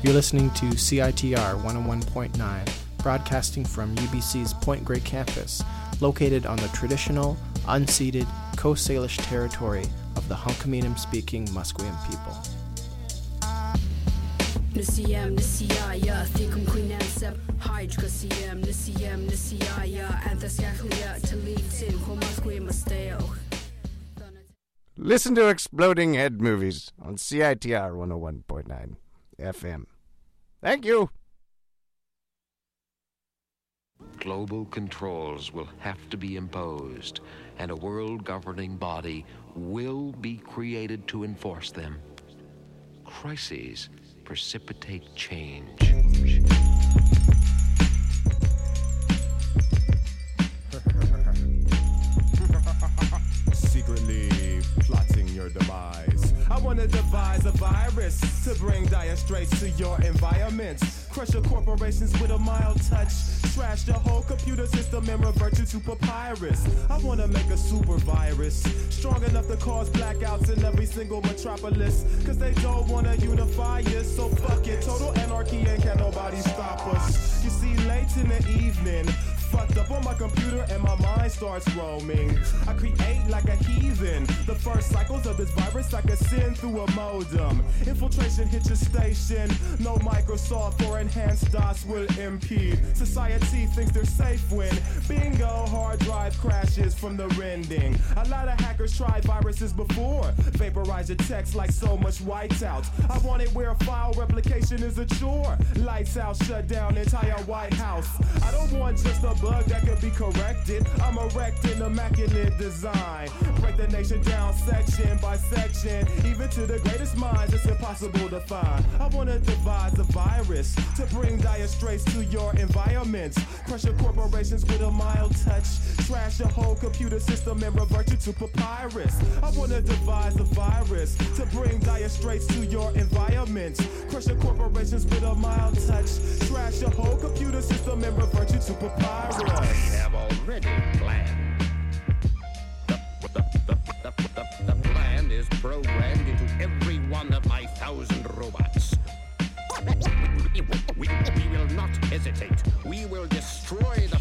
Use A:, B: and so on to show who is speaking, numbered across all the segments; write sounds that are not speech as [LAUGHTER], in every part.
A: You're listening to CITR 101.9, broadcasting from UBC's Point Grey campus, located on the traditional, unceded Coast Salish territory of the Hunkaminam speaking Musqueam people.
B: Nisiyam nisiyaya thikum queenam sep hydra siyam nisiyam nisiyaya anthas yaklia talitin homasque masteo.
C: Listen to Exploding Head Movies on CITR 101.9 FM. Thank you.
D: Global controls will have to be imposed, and a world governing body will be created to enforce them. Crises precipitate change. [LAUGHS]
E: Secretly plotting your demise. I wanna devise a virus to bring dire straits to your environment. Crush your corporations with a mild touch. Trash the whole computer system and revert you to papyrus. I wanna make a super virus. Strong enough to cause blackouts in every single metropolis. Cause they don't wanna unify us. So fuck it. Total anarchy and can nobody stop us. You see, late in the evening, fucked up on my computer and my mind starts roaming. I create like a heathen. The first cycles of this virus I can send through a modem. Infiltration hit your station. No Microsoft or enhanced DOS will impede. Society thinks they're safe when bingo hard drive crashes from the rending. A lot of hackers tried viruses before. Vaporize your text like so much whiteout. I want it where file replication is a chore. Lights out, shut down entire White House. I don't want just a bug that could be corrected. I'm erecting immaculate design. Break the nation down section by section. Even to the greatest minds, it's impossible to find. I wanna devise a virus to bring dire straits to your environments. Crush your corporations with a mild touch. Trash your whole computer system and revert you to papyrus. I wanna devise a virus to bring dire straits to your environment. Crush your corporations with a mild touch. Trash your whole computer system and revert you to papyrus.
F: I have already planned. The, the, the, the, plan is programmed into every one of my thousand robots. We, we, we will not hesitate. We will destroy the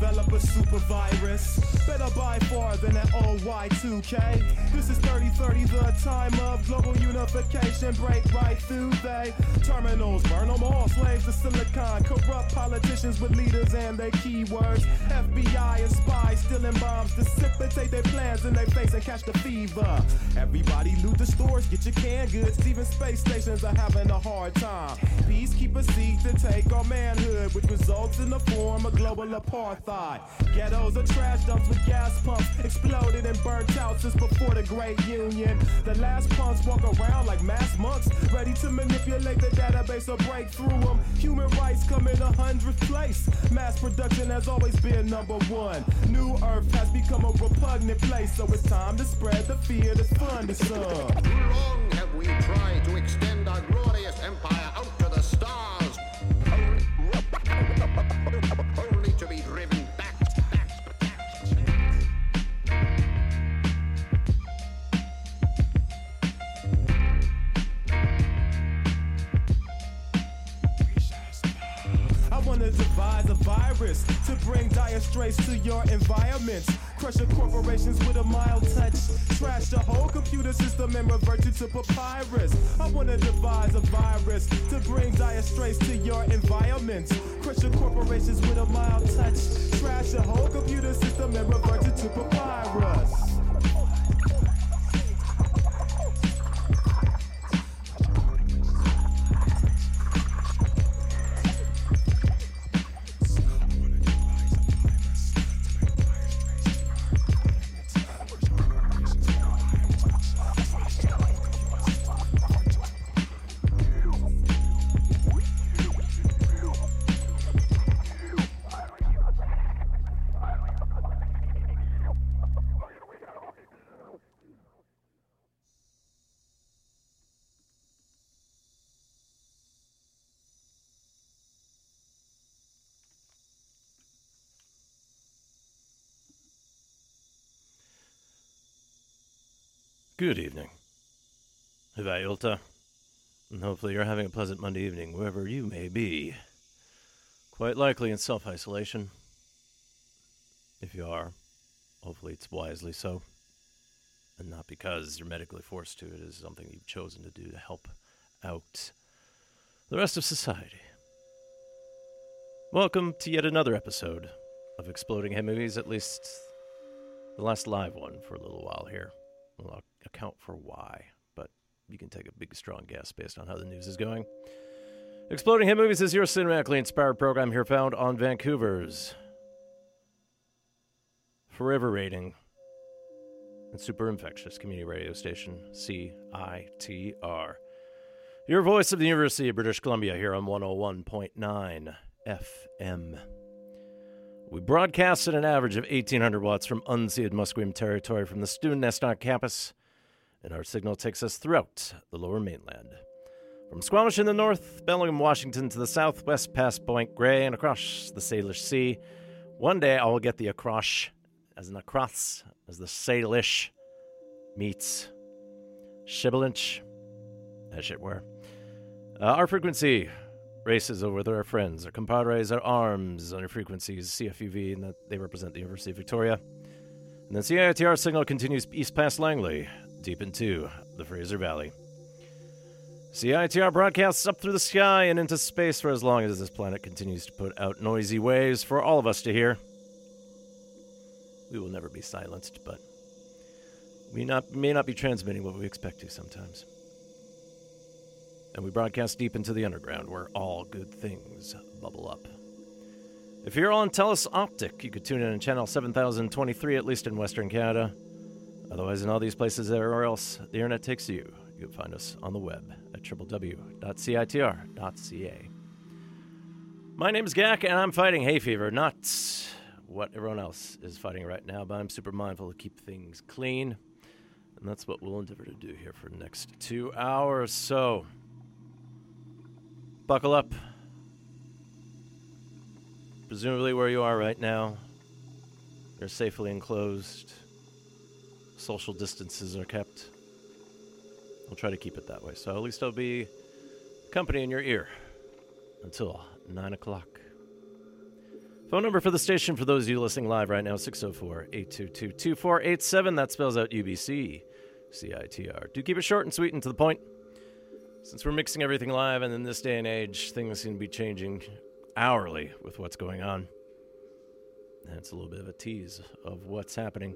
E: develop a super virus. Better by far than an old Y2K. This is 3030, the time of global unification. Break right through they terminals, burn them all. Slaves of silicon, corrupt politicians with leaders and their keywords. FBI and spies stealing bombs, dissipate their plans in their face and catch the fever. Everybody loot the stores, get your canned goods. Even space stations are having a hard time. Peacekeepers seek to take our manhood, which results in the form of global apartheid. Ghettos are trash dumps with gas pumps, exploded and burnt out since before the Great Union. The last punks walk around like mass monks, ready to manipulate the database or break through them. Human rights come in a hundredth place. Mass production has always been number one. New Earth has become a repugnant place, so it's time to spread the fear that's fun to some.
F: Too long have we to
E: papyrus. I wanna devise a virus to bring dire straits to your environments. Crush your corporations with a mild
G: ilta. And hopefully you're having a pleasant Monday evening wherever you may be. Quite likely in self isolation. If you are, hopefully it's wisely so. And not because you're medically forced to. It is something you've chosen to do to help out the rest of society. Welcome to yet another episode of Exploding Head Movies, at least the last live one for a little while here. I'll account for why, you can take a big, strong guess based on how the news is going. Exploding Head Movies is your cinematically inspired program here found on Vancouver's forever rating and super infectious community radio station, CITR. Your voice of the University of British Columbia here on 101.9 FM. We broadcast at an average of 1800 watts from unceded Musqueam territory from the student nest on campus, and our signal takes us throughout the lower mainland. From Squamish in the north, Bellingham, Washington to the southwest past Point Grey and across the Salish Sea. One day I will get the across, as in across, as the Salish meets Shibboleth, as it were. Uh, our frequency races over with our friends, our compadres, our arms on our frequencies, CFUV, and that they represent the University of Victoria. And then CITR signal continues east past Langley, deep into the Fraser Valley. CITR broadcasts up through the sky and into space for as long as this planet continues to put out noisy waves for all of us to hear. We will never be silenced, but we not, may not be transmitting what we expect to sometimes. And we broadcast deep into the underground where all good things bubble up. If you're on Telus Optic, you could tune in on channel 7023, at least in Western Canada. Otherwise, in all these places everywhere else the internet takes you, you can find us on the web at www.citr.ca. My name is Gak, and I'm fighting hay fever, not what everyone else is fighting right now, but I'm super mindful to keep things clean. And that's what we'll endeavor to do here for the next two hours. So, buckle up. Presumably, where you are right now, you're safely enclosed, social distances are kept. We'll try to keep it that way. So at least I'll be company in your ear until 9 o'clock. Phone number for the station for those of you listening live right now 604 822 2487. That spells out UBC CITR. Do keep it short and sweet and to the point. Since we're mixing everything live, and in this day and age, things seem to be changing hourly with what's going on. It's a little bit of a tease of what's happening.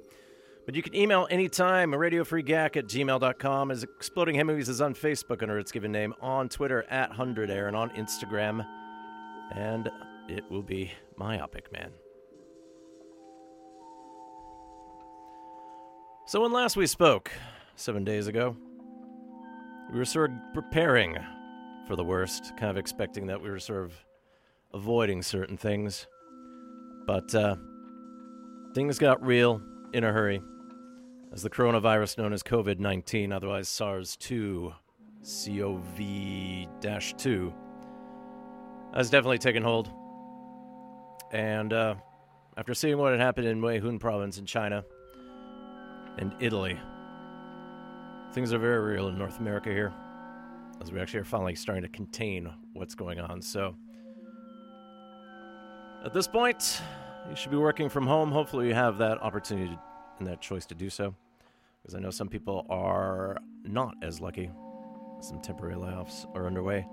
G: But you can email anytime, radiofreegak at gmail.com. As Exploding Head Movies is on Facebook under its given name, on Twitter at 100air, and on Instagram. And it will be Myopic Man. So when last we spoke, seven days ago, we were sort of preparing for the worst, kind of expecting that we were sort of avoiding certain things. But uh, things got real in a hurry as the coronavirus known as COVID 19, otherwise SARS 2 CoV 2, has definitely taken hold. And uh, after seeing what had happened in Wuhan province in China and Italy, things are very real in North America here, as we actually are finally starting to contain what's going on. So, at this point, you should be working from home. Hopefully, you have that opportunity and that choice to do so. Because I know some people are not as lucky. Some temporary layoffs are underway.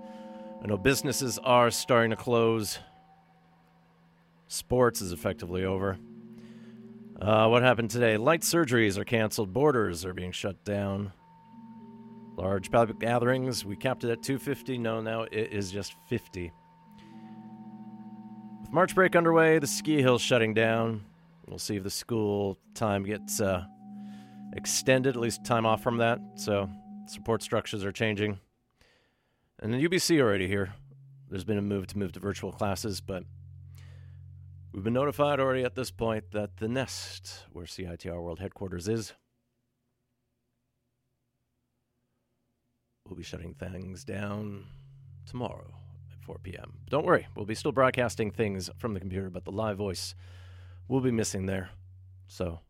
G: I know businesses are starting to close. Sports is effectively over. Uh, what happened today? Light surgeries are canceled. Borders are being shut down. Large public gatherings, we capped it at 250. No, now it is just 50. With March break underway, the ski hill's shutting down. We'll see if the school time gets uh, extended, at least time off from that. So support structures are changing. And the UBC already here. There's been a move to move to virtual classes, but we've been notified already at this point that the Nest, where CITR World Headquarters is, will be shutting things down tomorrow at 4 p.m. Don't worry, we'll be still broadcasting things from the computer, but the live voice will be missing there. So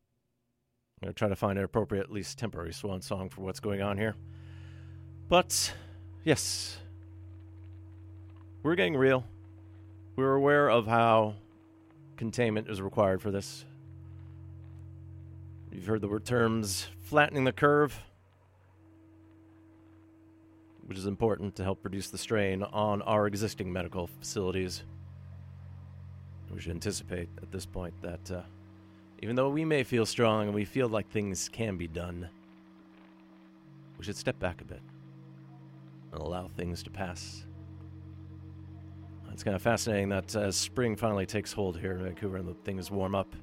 G: I'm going to try to find an appropriate, at least temporary swan song for what's going on here. But, yes, we're getting real. We're aware of how containment is required for this. You've heard the word terms flattening the curve, which is important to help reduce the strain on our existing medical facilities. We should anticipate at this point that uh, even though we may feel strong and we feel like things can be done, we should step back a bit and allow things to pass. It's kind of fascinating that as spring finally takes hold here in Vancouver and the things warm up,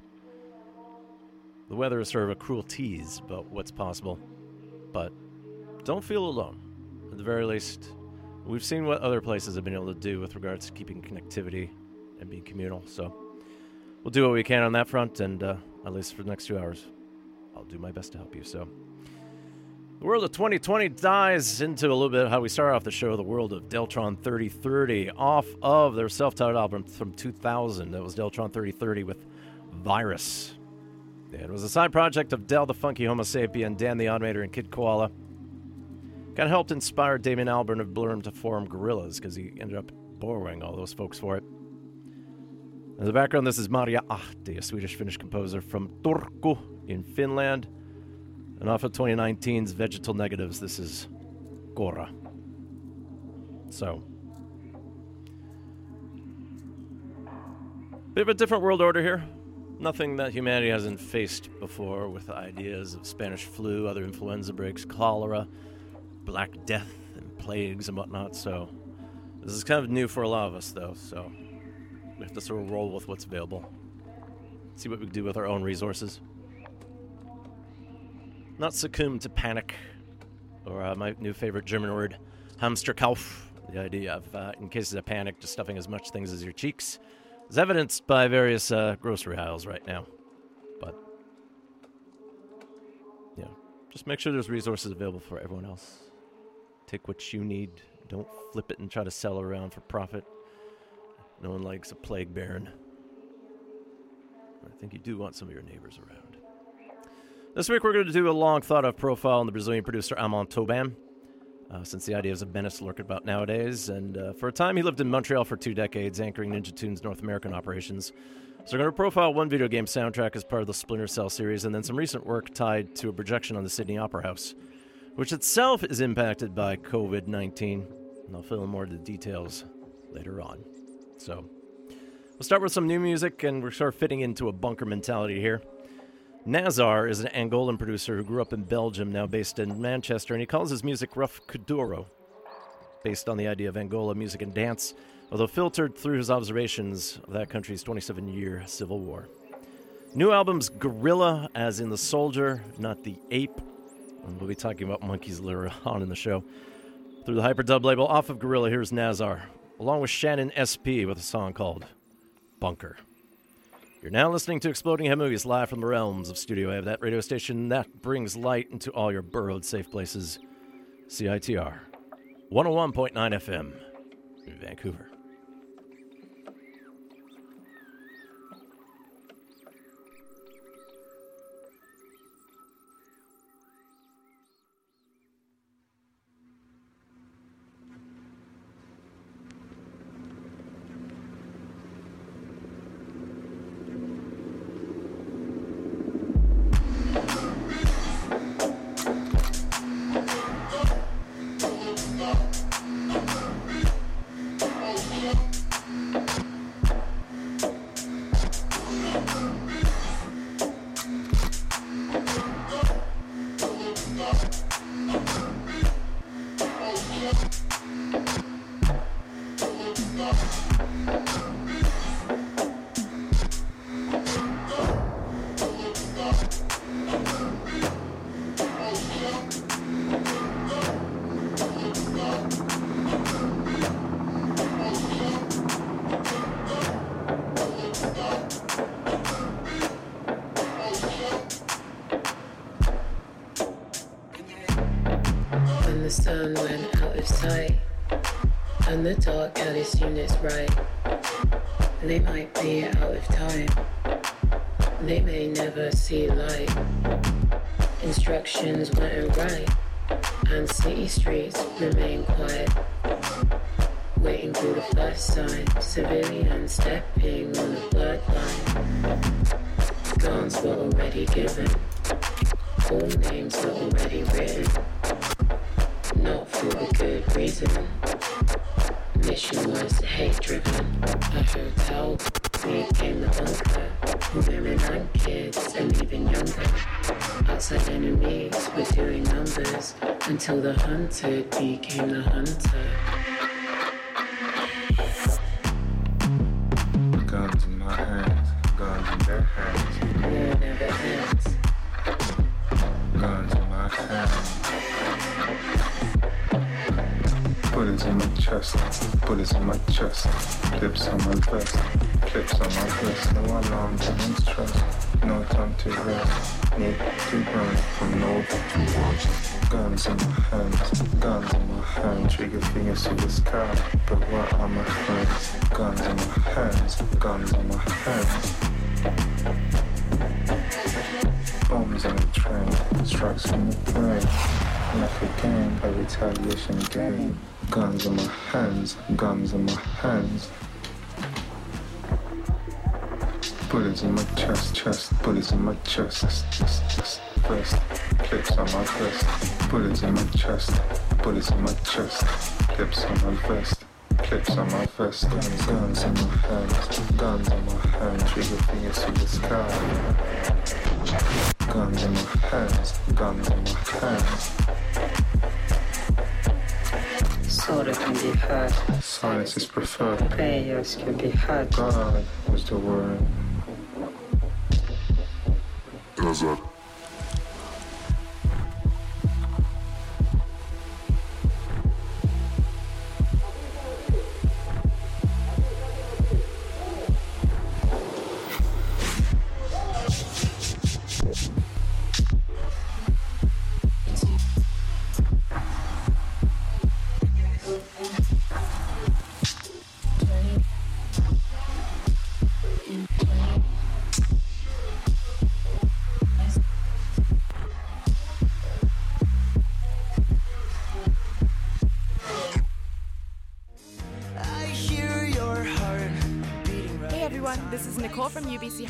G: the weather is sort of a cruel tease about what's possible. But don't feel alone. At the very least, we've seen what other places have been able to do with regards to keeping connectivity and being communal. So we'll do what we can on that front, and uh, at least for the next two hours, I'll do my best to help you. So the world of 2020 dives into a little bit of how we start off the show, the world of Deltron 3030, off of their self-titled album from 2000. That was Deltron 3030 with Virus. It was a side project of Del the Funky Homo Sapien, Dan the Automator, and Kid Koala. Kind of helped inspire Damon Albarn of Blurm to form Gorillaz because he ended up borrowing all those folks for it. In the background, this is Marja Ahti, a Swedish Finnish composer from Turku in Finland. And off of 2019's Vegetal Negatives, this is Chora. So, bit of a different world order here. Nothing that humanity hasn't faced before with ideas of Spanish flu, other influenza breaks, cholera, Black Death, and plagues and whatnot. So, this is kind of new for a lot of us, though. So, we have to sort of roll with what's available. See what we can do with our own resources. Not succumb to panic, or uh, my new favorite German word, Hamsterkauf. The idea of, uh, in cases of panic, just stuffing as much things as your cheeks, is evidenced by various uh, grocery aisles right now. But, yeah, just make sure there's resources available for everyone else. Take what you need. Don't flip it and try to sell around for profit. No one likes a plague baron. I think you do want some of your neighbors around. This week we're going to do a long thought of profile on the Brazilian producer Amon Tobin, uh, since the ideas of menace lurk about nowadays. And uh, for a time he lived in Montreal for two decades, anchoring Ninja Tune's North American operations. So we're going to profile one video game soundtrack as part of the Splinter Cell series, and then some recent work tied to a projection on the Sydney Opera House, which itself is impacted by COVID 19. And I'll fill in more of the details later on. So we'll start with some new music, and we're sort of fitting into a bunker mentality here. Nazar is an Angolan producer who grew up in Belgium, now based in Manchester, and he calls his music rough kuduro, based on the idea of Angola music and dance, although filtered through his observations of that country's 27 year civil war. New album's Guerilla, as in the soldier, not the ape. And we'll be talking about monkeys later on in the show. Through the Hyperdub label, off of Guerilla, here's Nazar along with Shannen SP with a song called Bunker. You're now listening to Exploding Head Movies live from the realms of Studio A, of that radio station that brings light into all your burrowed safe places. CITR 101.9 FM in Vancouver.
H: Were already given, all names were already written. Not for a good reason. Mission was hate driven. A hotel became the bunker. Women and kids, and even younger. Outside enemies were doing numbers until the hunted became the hunter.
I: Chest. Clips on my vest, clips on my vest. No alarm, no trust. No time to rest. Need to run from no to watch. Guns in my hands, guns in my hand. Trigger fingers to the sky. But what are my friends? Guns in my hands, guns in my hands. Bombs in the train, strikes from the plane. Like a game, a retaliation game. Guns in my hands, guns in my hands. Bullets in my chest, chest, bullets in my chest, chest, chest, vest, clips on my vest. Bullets in my chest, bullets in my chest, clips on my vest. Clips on my vest, guns, guns in my hands, guns in my hand, trigger fingers to the sky. Guns in my hands, guns in my hands.
H: Sorrow can be heard.
I: Silence is preferred.
H: Prayers can be heard.
I: God was the word.
J: Hey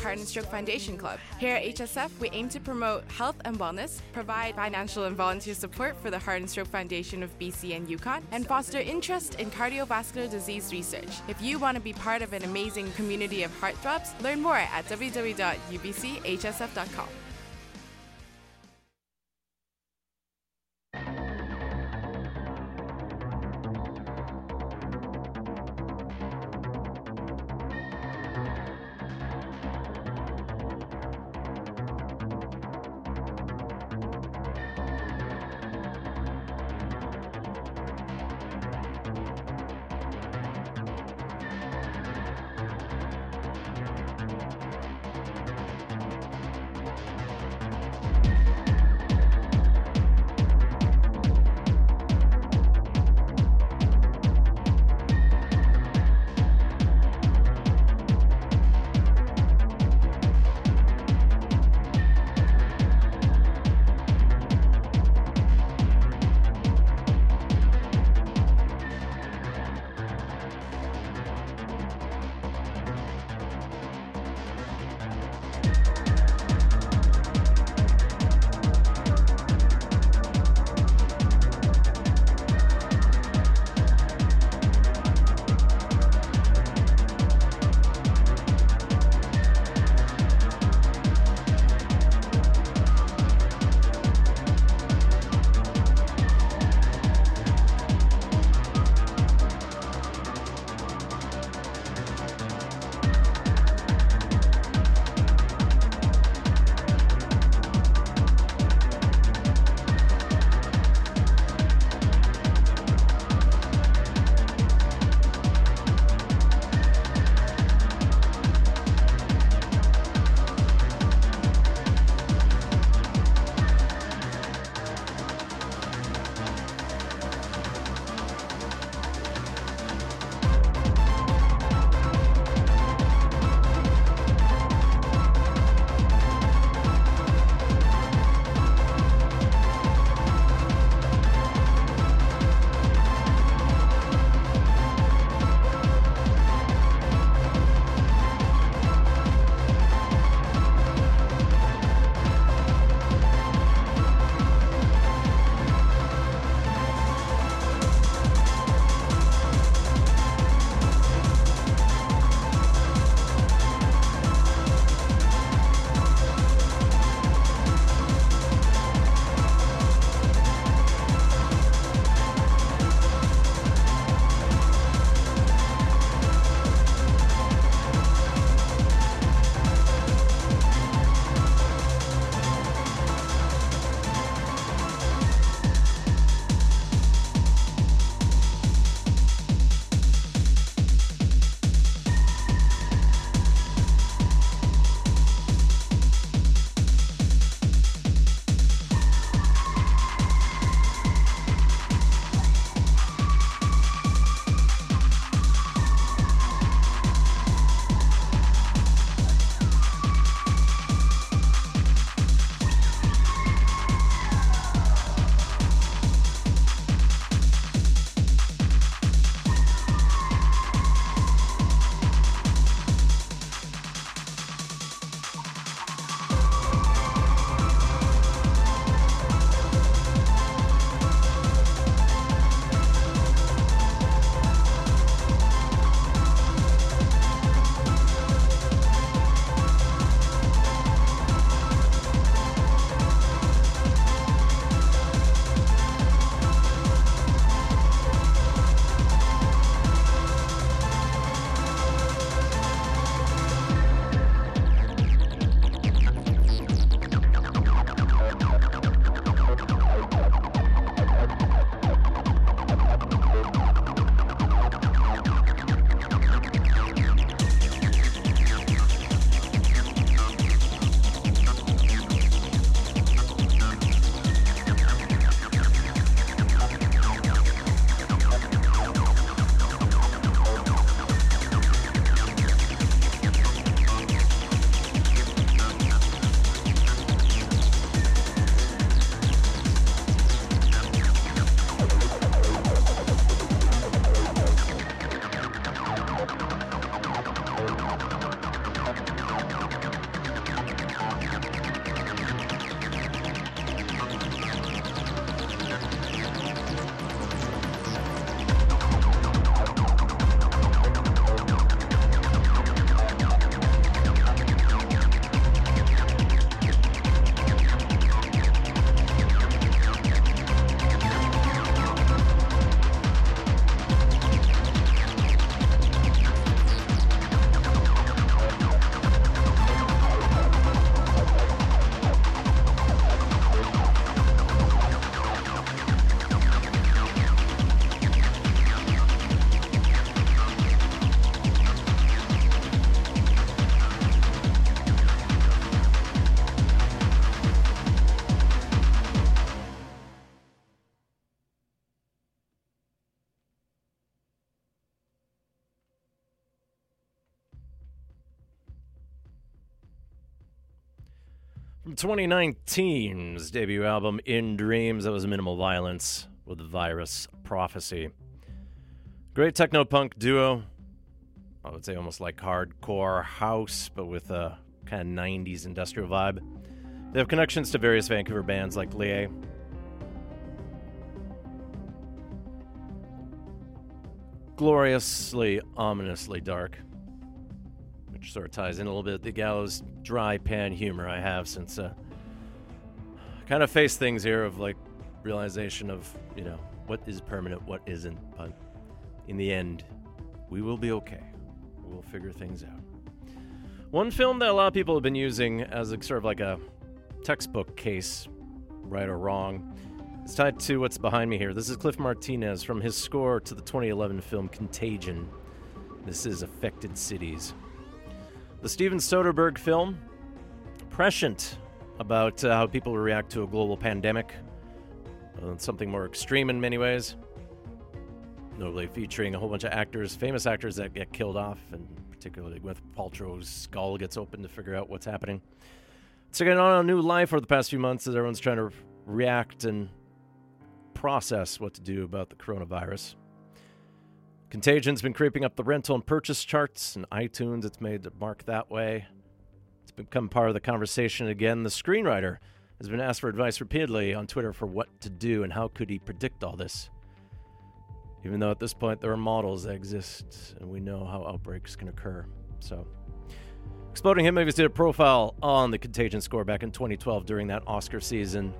J: Heart and Stroke Foundation Club. Here at HSF, we aim to promote health and wellness, provide financial and volunteer support for the Heart and Stroke Foundation of BC and Yukon, and foster interest in cardiovascular disease research. If you want to be part of an amazing community of heartthrobs, learn more at www.ubchsf.com.
G: 2019's debut album, In Dreams, that was minimal violence with virus prophecy. Great techno punk duo. I would say almost like hardcore house, but with a kind of 90s industrial vibe. They have connections to various Vancouver bands like Lie. Gloriously, ominously dark which sort of ties in a little bit the gallows dry pan humor I have since uh, kind of face things here of like realization of you know what is permanent, what isn't. But in the end, we will be okay. We'll figure things out. One film that a lot of people have been using as a sort of like a textbook case, right or wrong, is tied to what's behind me here. This is Cliff Martinez from his score to the 2011 film Contagion. This is Affected Cities. The Steven Soderbergh film, prescient about uh, how people react to a global pandemic, uh, something more extreme in many ways. Notably featuring a whole bunch of actors, famous actors that get killed off, and particularly with Paltrow's skull gets open to figure out what's happening. It's taken on a new life for the past few months as everyone's trying to react and process what to do about the coronavirus. Contagion's been creeping up the rental and purchase charts, and iTunes it's made to mark that way. It's become part of the conversation again. The screenwriter has been asked for advice repeatedly on Twitter for what to do and how could he predict all this. Even though at this point there are models that exist and we know how outbreaks can occur. So, Exploding Head Movies did a profile on the Contagion score back in 2012 during that Oscar season.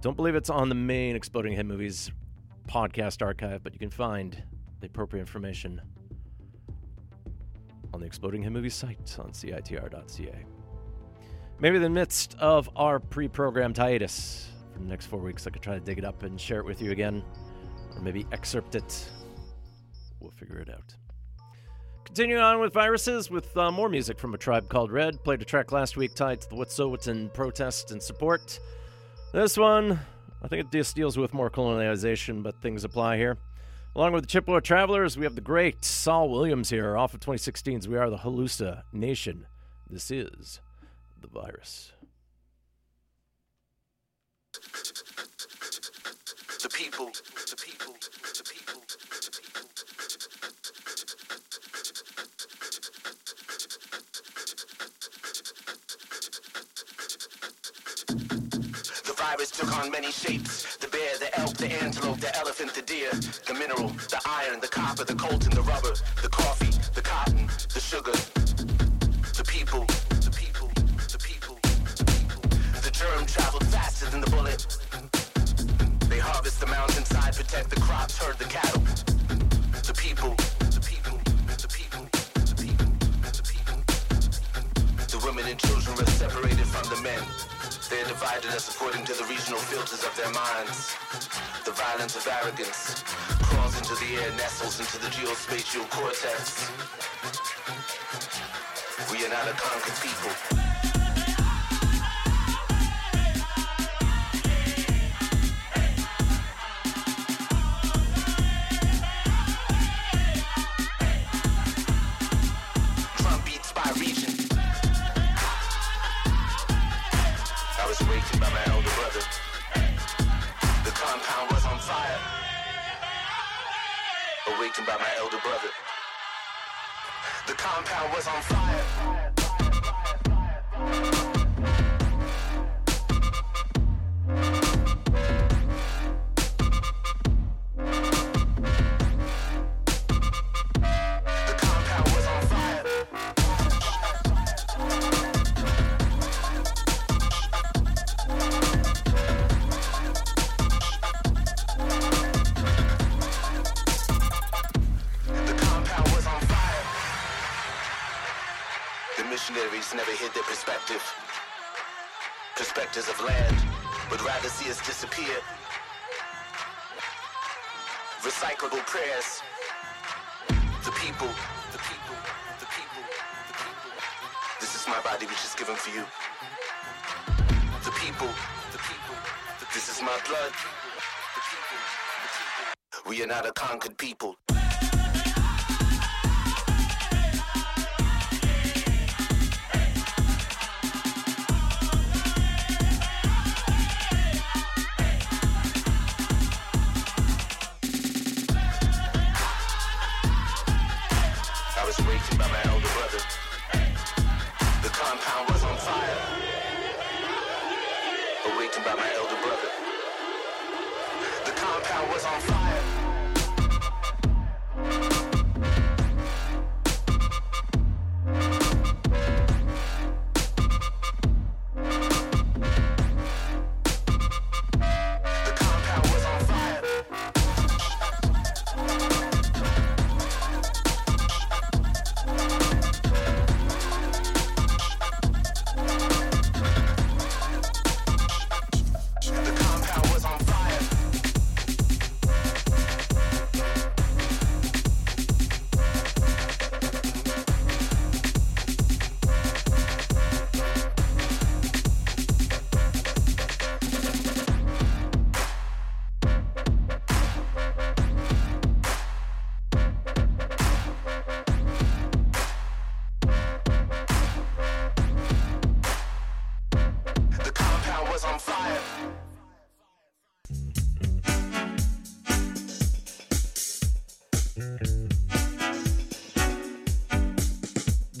G: Don't believe it's on the main Exploding Head Movies podcast archive, but you can find the appropriate information on the Exploding Head Movie site on CITR.ca. Maybe in the midst of our pre programmed hiatus for the next four weeks, I could try to dig it up and share it with you again, or maybe excerpt it. We'll figure it out. Continuing on with viruses, with uh, more music from a tribe called Red. Played a track last week tied to the Wet'suwet'en protest and support. This one, I think it just deals with more colonialization, but things apply here. Along with the Chippewa Travellers, we have the great Saul Williams here, off of 2016's We Are the Halluci Nation. This is the virus.
K: The people, the people, the people, the people. The virus took on many shapes. The bear, the elk, the antelope, the elephant, the deer, the mineral, the iron, the copper, the coltan, the rubber, the coffee, the cotton, the sugar. The people, the people, the people, the people. The germ traveled faster than the bullet. They harvest the mountainside, protect the crops, herd the cattle. The people, the people, the people, the people, the people. The women and children were separated from the men. They're divided us according to the regional filters of their minds. The violence of arrogance crawls into the air, nestles into the geospatial cortex. We are not a conquered people. Was on fire. Conquered people.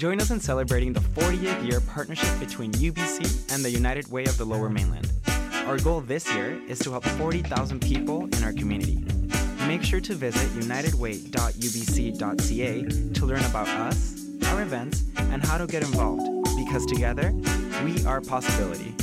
L: Join us in celebrating the 40th year partnership between UBC and the United Way of the Lower Mainland. Our goal this year is to help 40,000 people in our community. Make sure to visit unitedway.ubc.ca to learn about us, our events, and how to get involved because together, we are possibility.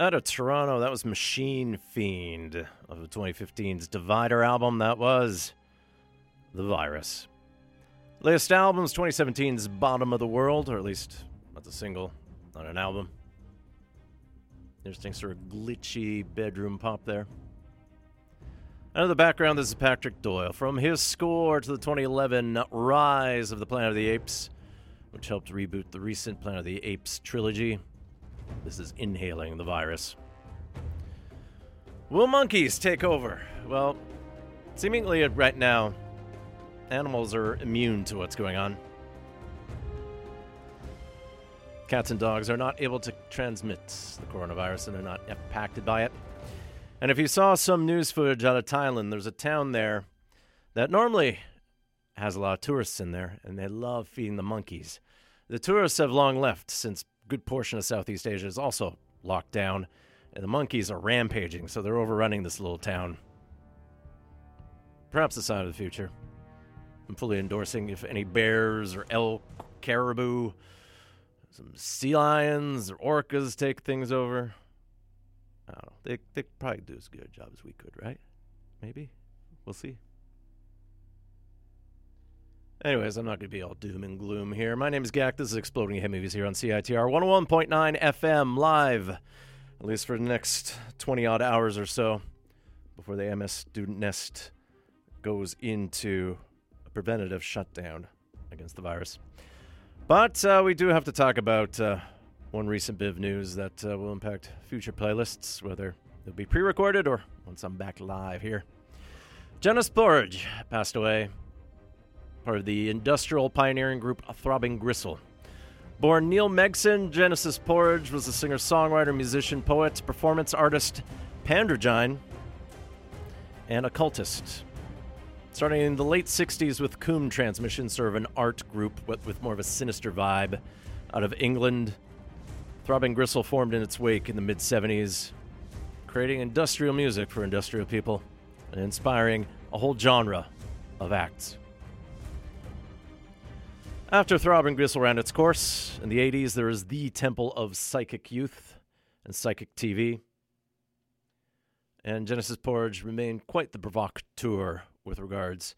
G: Out of Toronto, that was Machine Fiend of 2015's Divider album. That was The Virus. Latest album's 2017's Bottom of the World, or at least that's a single, not an album. Interesting sort of glitchy bedroom pop there. Out of the background, this is Patrick Doyle from his score to the 2011 Rise of the Planet of the Apes, which helped reboot the recent Planet of the Apes trilogy. This is inhaling the virus. Will monkeys take over? Well, seemingly right now, animals are immune to what's going on. Cats and dogs are not able to transmit the coronavirus and they're not impacted by it. And if you saw some news footage out of Thailand, there's a town there that normally has a lot of tourists in there and they love feeding the monkeys. The tourists have long left since good portion of Southeast Asia is also locked down, and the monkeys are rampaging, so they're overrunning this little town. Perhaps a sign of the future. I'm fully endorsing if any bears or elk, caribou, some sea lions or orcas take things over. I don't know. They they probably do as good a job as we could, right? Maybe. We'll see. Anyways, I'm not going to be all doom and gloom here. My name is Gak. This is Exploding Head Movies here on CITR 101.9 FM live, at least for the next 20 odd hours or so before the MS student nest goes into a preventative shutdown against the virus. But uh, we do have to talk about uh, one recent bit of news that uh, will impact future playlists, whether they'll be pre recorded or once I'm back live here. Genesis P-Orridge passed away part of the industrial pioneering group Throbbing Gristle. Born Neil Megson, Genesis P-Orridge was a singer songwriter, musician, poet, performance artist, pandrogyne, and occultist. Starting in the late 60s with COUM Transmission, sort of an art group with, with more of a sinister vibe out of England. Throbbing Gristle formed in its wake in the mid 70s, creating industrial music for industrial people and inspiring a whole genre of acts. After Throbbing Gristle ran its course in the 80s, there is the Temple of Psychic Youth and Psychic TV. And Genesis P-Orridge remained quite the provocateur with regards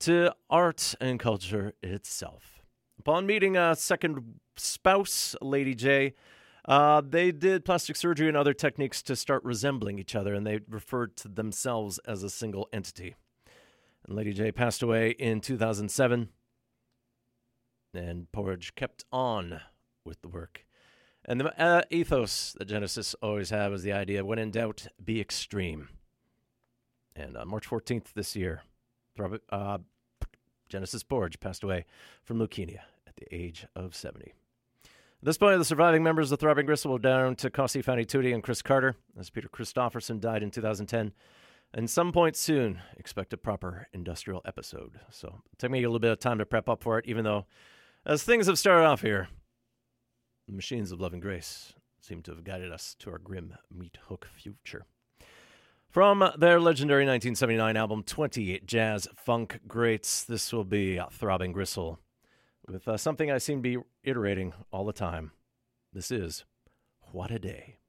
G: to art and culture itself. Upon meeting a second spouse, Lady Jaye, uh, they did plastic surgery and other techniques to start resembling each other, and they referred to themselves as a single entity. And Lady Jaye passed away in 2007 and P-Orridge kept on with the work. And the uh, ethos that Genesis always had was the idea when in doubt, be extreme. And on March 14th this year, uh, Genesis P-Orridge passed away from leukemia at the age of 70. At this point, the surviving members of the Throbbing Gristle were down to Cosey Fanni and Chris Carter, as Peter Christopherson died in 2010. And some point soon, expect a proper industrial episode. So it took me a little bit of time to prep up for it, even though as things have started off here, the machines of love and grace seem to have guided us to our grim meat hook future. From their legendary 1979 album 20 Jazz Funk Greats, this will be Throbbing Gristle with uh, something I seem to be iterating all the time. This is What a Day.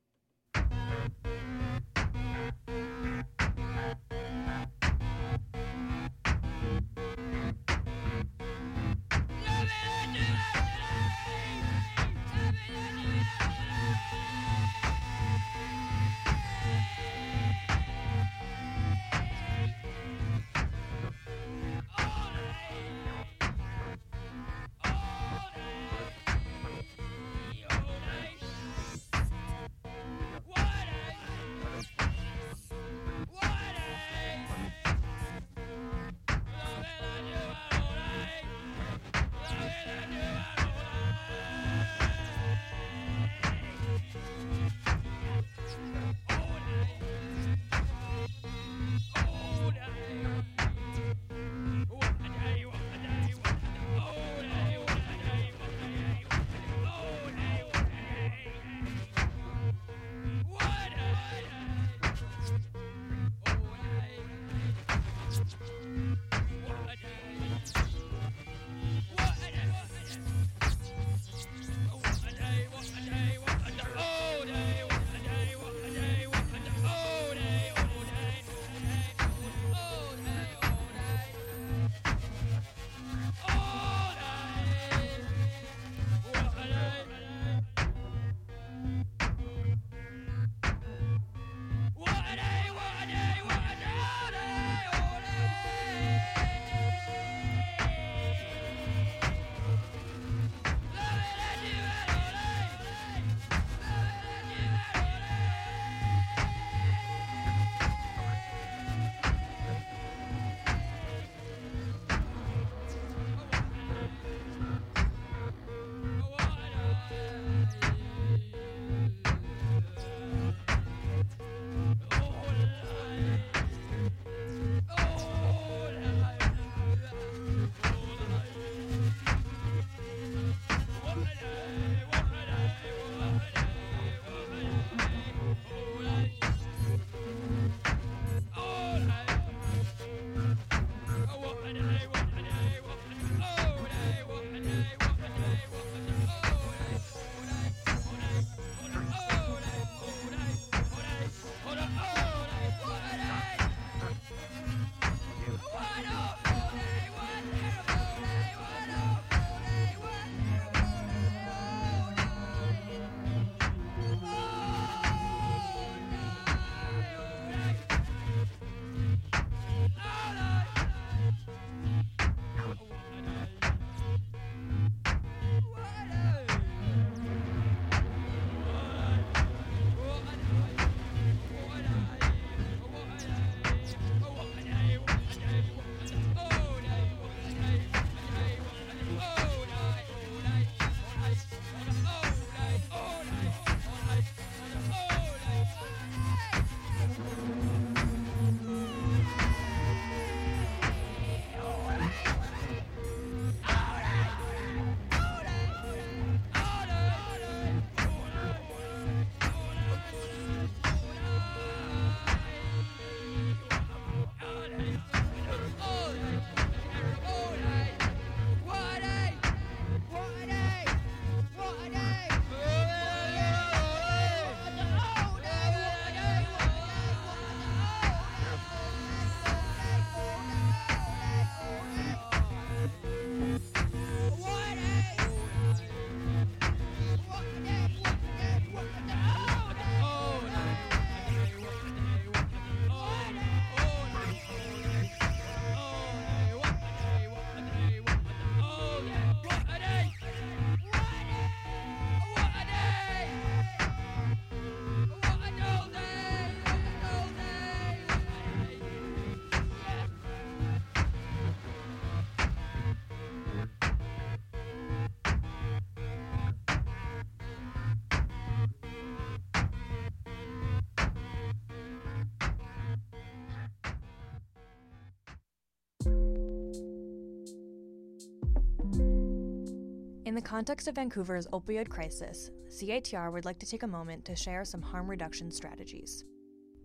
M: In the context of Vancouver's opioid crisis, CITR would like to take a moment to share some harm reduction strategies.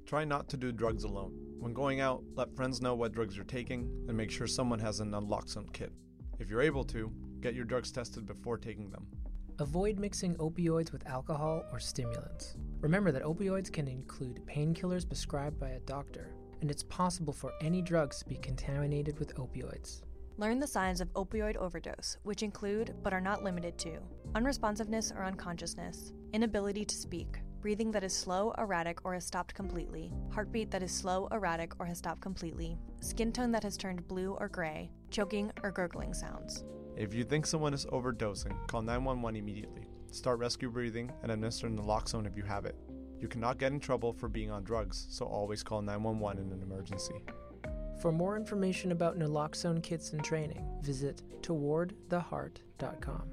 N: Try not to do drugs alone. When going out, let friends know what drugs you're taking and make sure someone has an naloxone kit. If you're able to, get your drugs tested before taking them.
O: Avoid mixing opioids with alcohol or stimulants. Remember that opioids can include painkillers prescribed by a doctor, and it's possible for any drugs to be contaminated with opioids.
M: Learn the signs of opioid overdose, which include, but are not limited to, unresponsiveness or unconsciousness, inability to speak, breathing that is slow, erratic, or has stopped completely, heartbeat that is slow, erratic, or has stopped completely, skin tone that has turned blue or gray, choking or gurgling sounds.
N: If you think someone is overdosing, call 911 immediately. Start rescue breathing and administer naloxone if you have it. You cannot get in trouble for being on drugs, so always call 911 in an emergency.
O: For more information about naloxone kits and training, visit towardtheheart.com.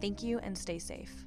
M: Thank you and stay safe.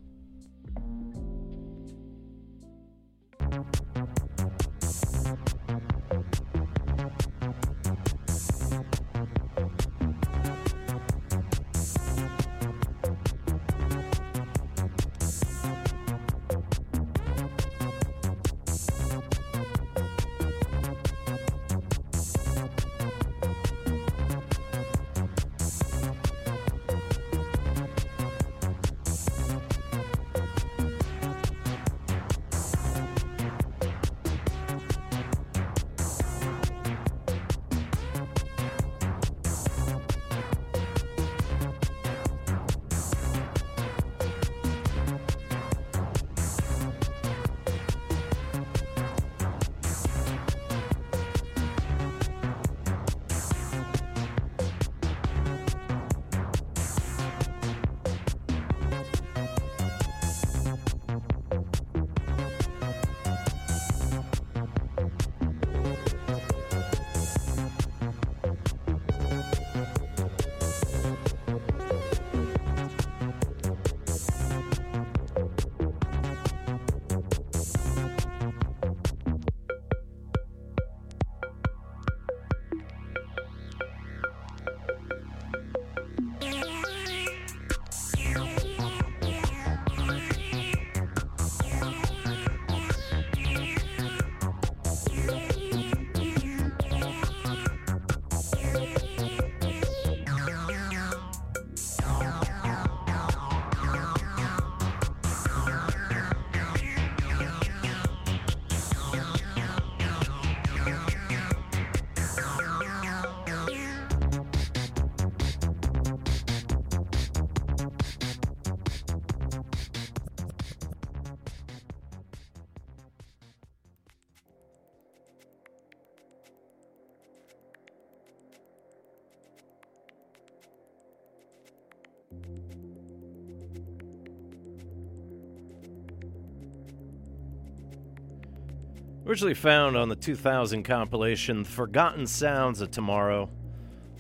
G: Originally found on the 2000 compilation Forgotten Sounds of Tomorrow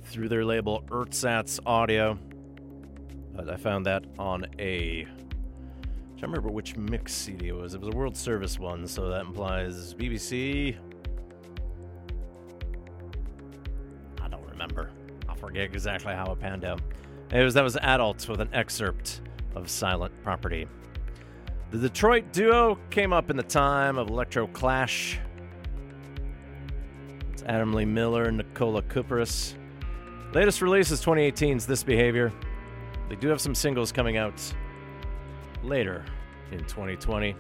G: through their label Ersatz Audio. I found that on a. I don't remember which mix CD it was. It was a World Service one, so that implies BBC. I don't remember. I forget exactly how it panned out. It was that was adults with an excerpt of Silent Property. The Detroit duo came up in the time of Electro Clash. It's Adam Lee Miller and Nicola Kuperus. Latest release is 2018's This Behavior. They do have some singles coming out later in 2020.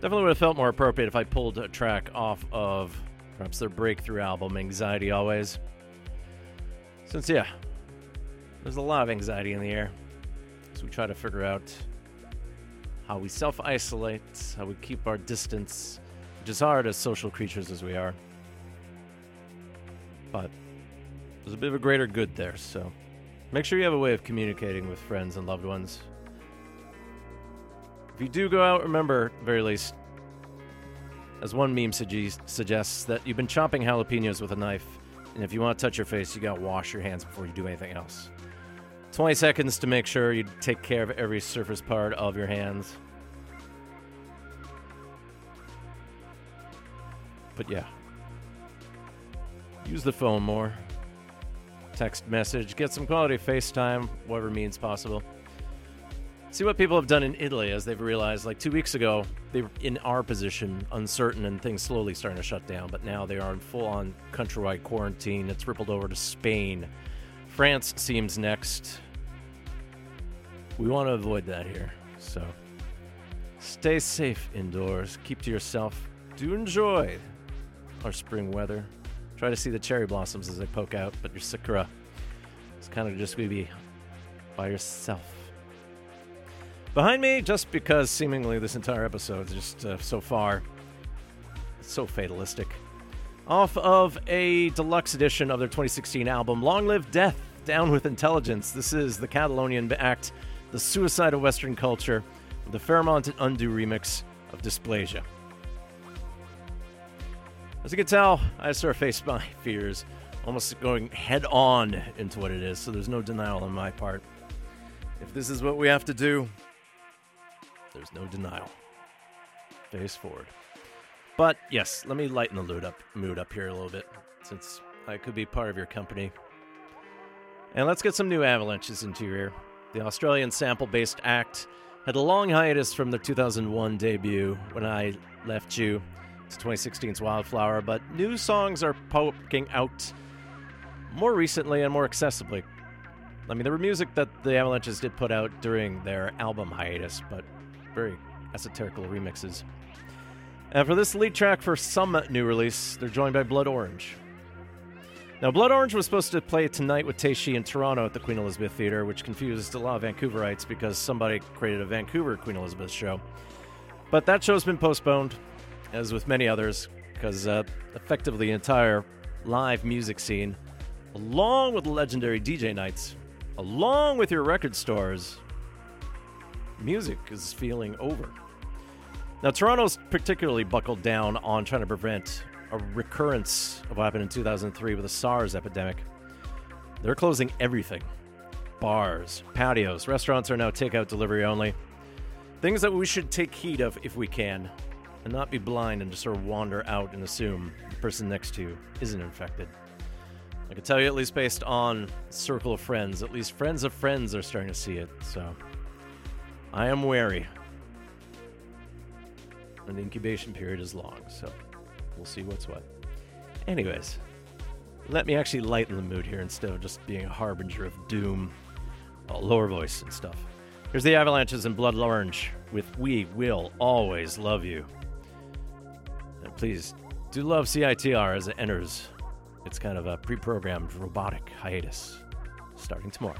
G: Definitely would have felt more appropriate if I pulled a track off of perhaps their breakthrough album, Anxiety Always. Since, yeah, there's a lot of anxiety in the air. So we try to figure out how we self isolate, how we keep our distance, which is hard as social creatures as we are. But there's a bit of a greater good there, so make sure you have a way of communicating with friends and loved ones. If you do go out, remember, very least, as one meme suggests, suggests, that you've been chopping jalapenos with a knife, and if you want to touch your face, you gotta wash your hands before you do anything else. 20 seconds to make sure you take care of every surface part of your hands. But yeah, use the phone more. text message, get some quality FaceTime, whatever means possible. See what people have done in Italy as they've realized, like two weeks ago, they were in our position, uncertain, and things slowly starting to shut down. But now they are in full on countrywide quarantine. It's rippled over to Spain. France seems next. We want to avoid that here. So stay safe indoors, keep to yourself, do enjoy our spring weather. Try to see the cherry blossoms as they poke out, but your sakura is kind of just going to be by yourself. Behind me, just because seemingly this entire episode, is just uh, so far, so fatalistic. Off of a deluxe edition of their 2016 album, Long Live Death, Down with Intelligence. This is the Catalonian act, The Suicide of Western Culture, the Fairmont and Undo remix of Dysplasia. As you can tell, I surfaced my [LAUGHS] fears, almost going head on into what it is, so there's no denial on my part. If this is what we have to do, there's no denial. Face forward. But yes, let me lighten the mood up, mood up here a little bit, since I could be part of your company. And let's get some new avalanches into your ear. The Australian sample based act had a long hiatus from their 2001 debut when I left you to 2016's Wildflower, but new songs are poking out more recently and more accessibly. I mean, there were music that the Avalanches did put out during their album hiatus, but very esoterical remixes. And for this lead track for some new release, they're joined by Blood Orange. Now, Blood Orange was supposed to play tonight with Tei Shi in Toronto at the Queen Elizabeth Theatre, which confused a lot of Vancouverites because somebody created a Vancouver Queen Elizabeth show. But that show's been postponed, as with many others, because uh, effectively the entire live music scene, along with legendary DJ nights, along with your record stores, music is feeling over. Now, Toronto's particularly buckled down on trying to prevent a recurrence of what happened in 2003 with the SARS epidemic. They're closing everything bars, patios, restaurants are now takeout delivery only. Things that we should take heed of if we can, and not be blind and just sort of wander out and assume the person next to you isn't infected. I can tell you, at least based on circle of friends, at least friends of friends are starting to see it, so I am wary. And the incubation period is long, so we'll see what's what. Anyways, let me actually lighten the mood here instead of just being a harbinger of doom. A lower voice and stuff. Here's the Avalanches in Blood Orange with We Will Always Love You. And please do love CITR as it enters its kind of a pre programmed robotic hiatus starting tomorrow.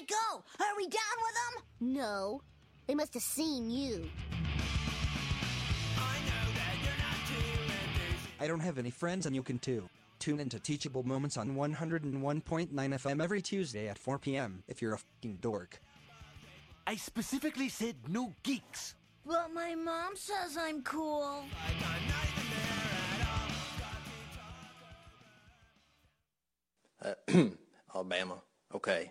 B: they go? Are we
P: down with them? No. They
Q: must have seen you.
R: I don't have any friends and you can too. Tune into Teachable Moments on 101.9 FM every Tuesday at 4 p.m. if you're a fucking dork.
S: I specifically said no geeks.
Q: But my mom says I'm cool.
T: Uh, [CLEARS THROAT] Alabama. Okay.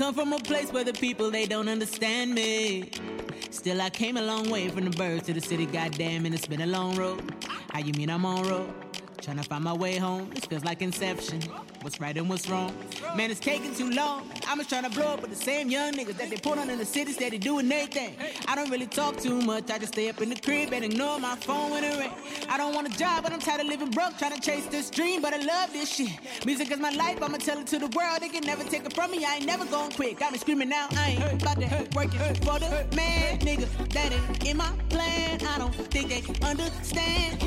U: come from a place where the people they don't understand me. Still, I came a long way from the birds to the city, goddamn, and it's been a long road. How you mean I'm on road? Trying to find my way home. This feels like inception. What's right and what's wrong? Man, it's taking too long. I'm just trying to blow up with the same young niggas that they put on in the city, steady doing their thing. I don't really talk too much. I just stay up in the crib and ignore my phone when it ring. I don't want a job, but I'm tired of living broke, trying to chase this dream. But I love this shit. Music is my life. I'ma tell it to the world. They can never take it from me. I ain't never gonna quit. Got me screaming now. I ain't about that working for the man, nigga. That ain't in my plan. I don't think they understand.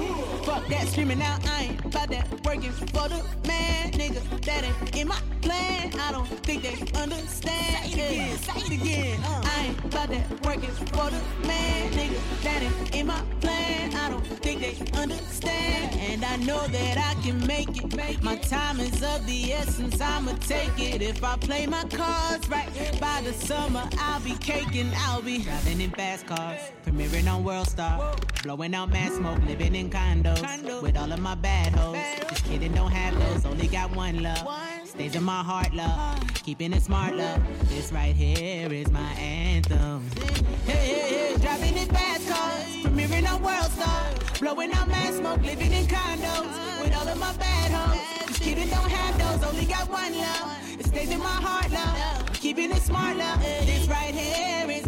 U: Fuck that screaming now. I ain't about that working for the man, nigga. That ain't in my plan. I don't think they understand. Say it again, say it again. Uh. I ain't about that working for the man, nigga. That ain't in my plan. I don't think they understand. And I know that I can make it. My time is of the essence. I'ma take it if I play my cards right. By the summer, I'll be caking. I'll be driving in fast cars, premiering on World Star, blowing out mad smoke, living in condos with all of my bad hoes. Just kidding, don't have those. Only got one love. Stays in my heart, love. Keeping it smart, love. This right here is my anthem. Hey, hey, hey, driving in fast cars, premiering on World Star, blowing out mad smoke, living in condos with all of my bad hoes. Just kidding, don't have those. Only got one love. It stays in my heart, love. Keeping it smart, love. This right here is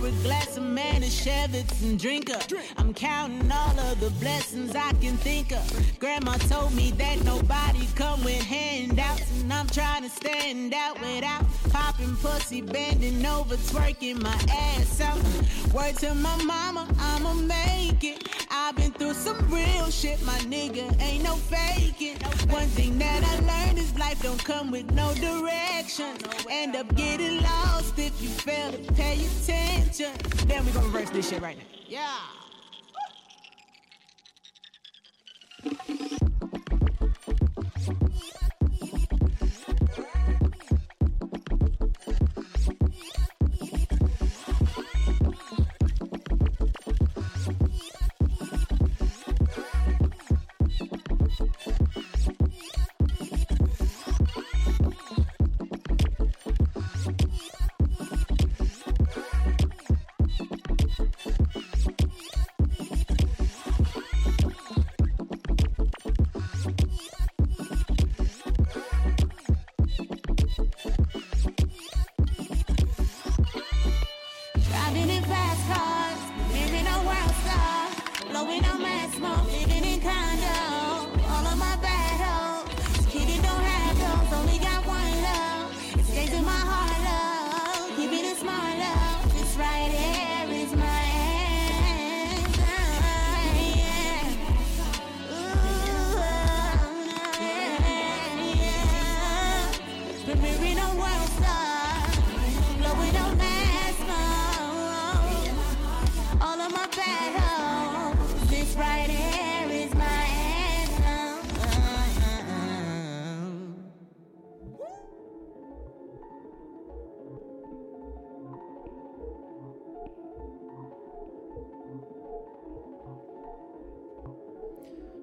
U: pour a glass of Manischewitz and drink up. I'm counting all of the blessings I can think of. Grandma told me that nobody come with handouts, and I'm trying to stand out without popping pussy, bending over, twerking my ass out. Word to my mama, I'ma make it. I've been through some real shit, my nigga, ain't no faking. One thing that I learned is life don't come with no direction. End up getting lost if you fail to pay attention. Then we gonna reverse this shit right now. Yeah.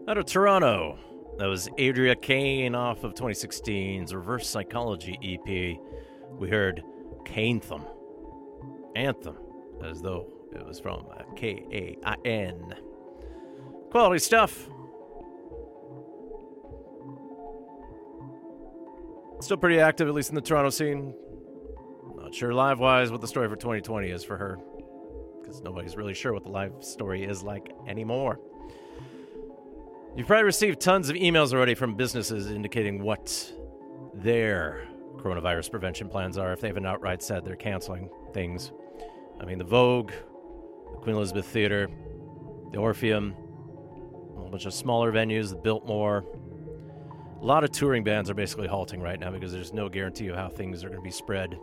G: Out of Toronto, that was Adria Kain off of 2016's Reverse Psychology EP. We heard Kainthem. Anthem, as though it was from K A I N. Quality stuff. Still pretty active, at least in the Toronto scene. Not sure live wise what the story for 2020 is for her, because nobody's really sure what the live story is like anymore. You've probably received tons of emails already from businesses indicating what their coronavirus prevention plans are if they haven't outright said they're canceling things. I mean, the Vogue, the Queen Elizabeth Theater, the Orpheum, a bunch of smaller venues, the Biltmore. A lot of touring bands are basically halting right now because there's no guarantee of how things are going to be spread.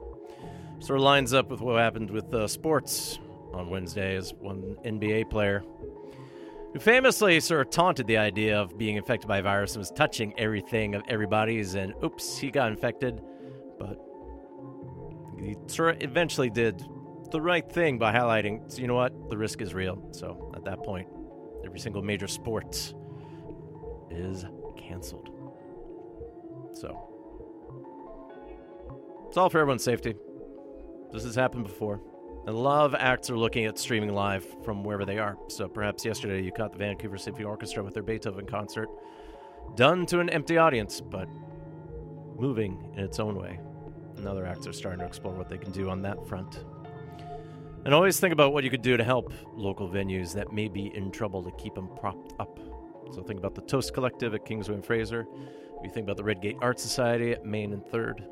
G: Sort of lines up with what happened with uh, sports on Wednesday as one NBA player who famously sort of taunted the idea of being infected by a virus and was touching everything of everybody's and oops, he got infected. But he sort of eventually did the right thing by highlighting, so you know what, the risk is real. So at that point, every single major sport is canceled. So it's all for everyone's safety. This has happened before. And a lot of acts are looking at streaming live from wherever they are. So perhaps yesterday you caught the Vancouver Symphony Orchestra with their Beethoven concert, done to an empty audience, but moving in its own way. And other acts are starting to explore what they can do on that front. And always think about what you could do to help local venues that may be in trouble to keep them propped up. So think about the Toast Collective at Kingsway and Fraser. If You think about the Redgate Art Society at Main and Third.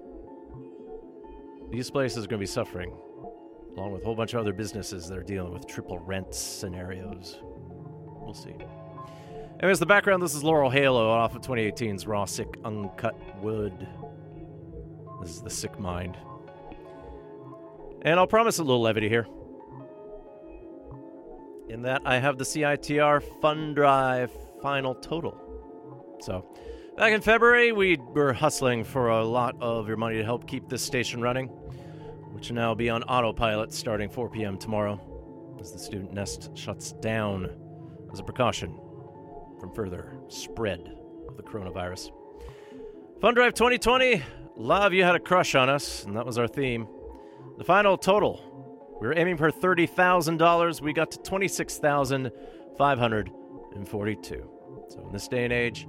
G: These places are going to be suffering, along with a whole bunch of other businesses that are dealing with triple rent scenarios. We'll see. Anyways, the background this is Laurel Halo off of 2018's Raw Silk Uncut Wood. This is The Sick Mind. And I'll promise a little levity here. In that I have the CITR Fund Drive final total. So, back in February, we were hustling for a lot of your money to help keep this station running, which will now be on autopilot starting 4 p.m. tomorrow as the student nest shuts down as a precaution from further spread of the coronavirus. Fund Drive 2020, a lot of you had a crush on us, and that was our theme. The final total, we were aiming for $30,000. We got to 26,542. So in this day and age,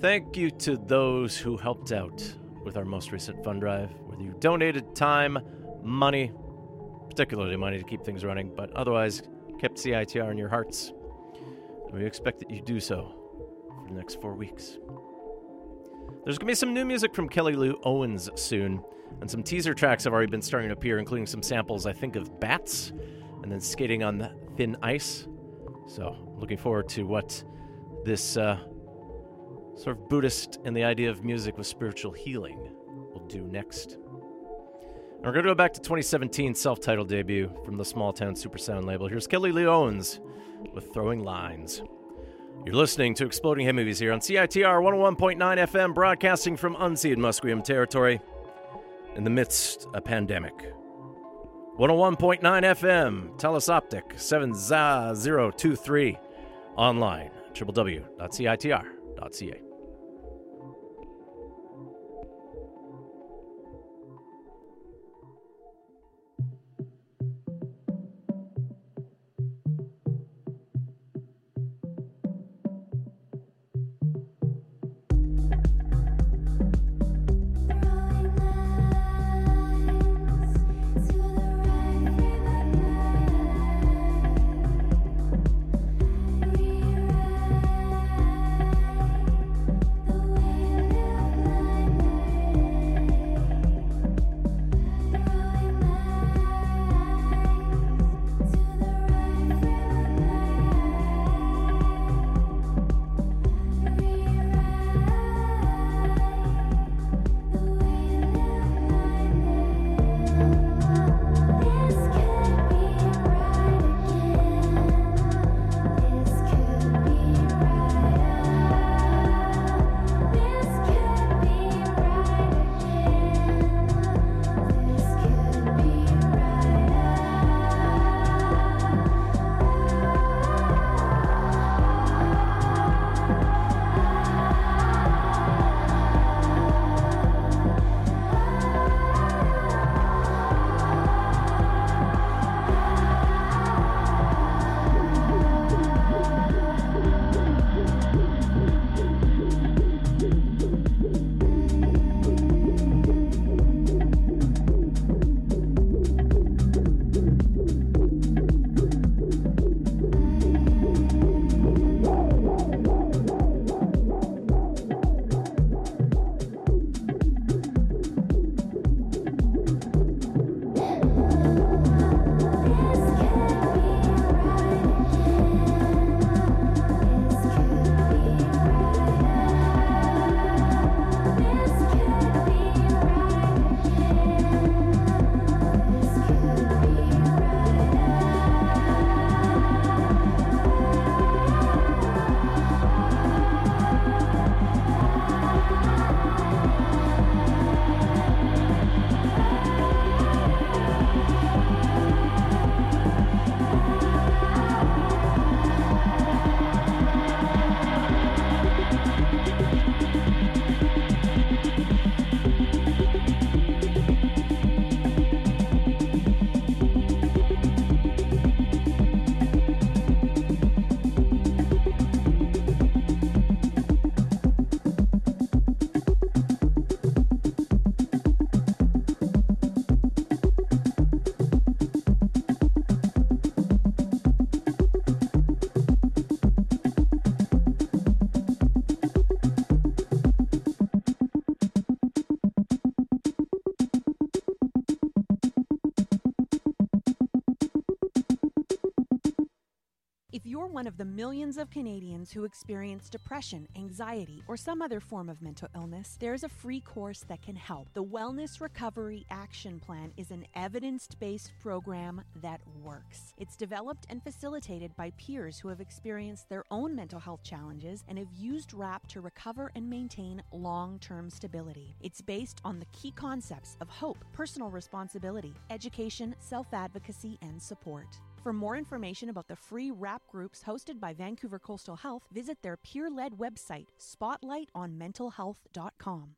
G: thank you to those who helped out with our most recent fund drive, whether you donated time, money, particularly money to keep things running, but otherwise kept CITR in your hearts. We expect that you do so for the next four weeks. There's going to be some new music from Kelly Lee Owens soon, and some teaser tracks have already been starting to appear, including some samples, I think, of bats and then skating on the thin ice. So, looking forward to what this uh, sort of Buddhist and the idea of music with spiritual healing will do next. We're going to go back to 2017 self titled debut from the Smalltown Supersound label. Here's Kelly Lee Owens with Throwing Lines. You're listening to Exploding Head Movies here on CITR 101.9 FM, broadcasting from unceded Musqueam territory in the midst of a pandemic. 101.9 FM, Telus Optik 7023, online, www.citr.ca.
V: one of the millions of Canadians who experience depression, anxiety, or some other form of mental illness, there's a free course that can help. The Wellness Recovery Action Plan is an evidence based program that works. It's developed and facilitated by peers who have experienced their own mental health challenges and have used WRAP to recover and maintain long term stability. It's based on the key concepts of hope, personal responsibility, education, self advocacy, and support. For more information about the free WRAP groups hosted by Vancouver Coastal Health, visit their peer led website, spotlightonmentalhealth.com.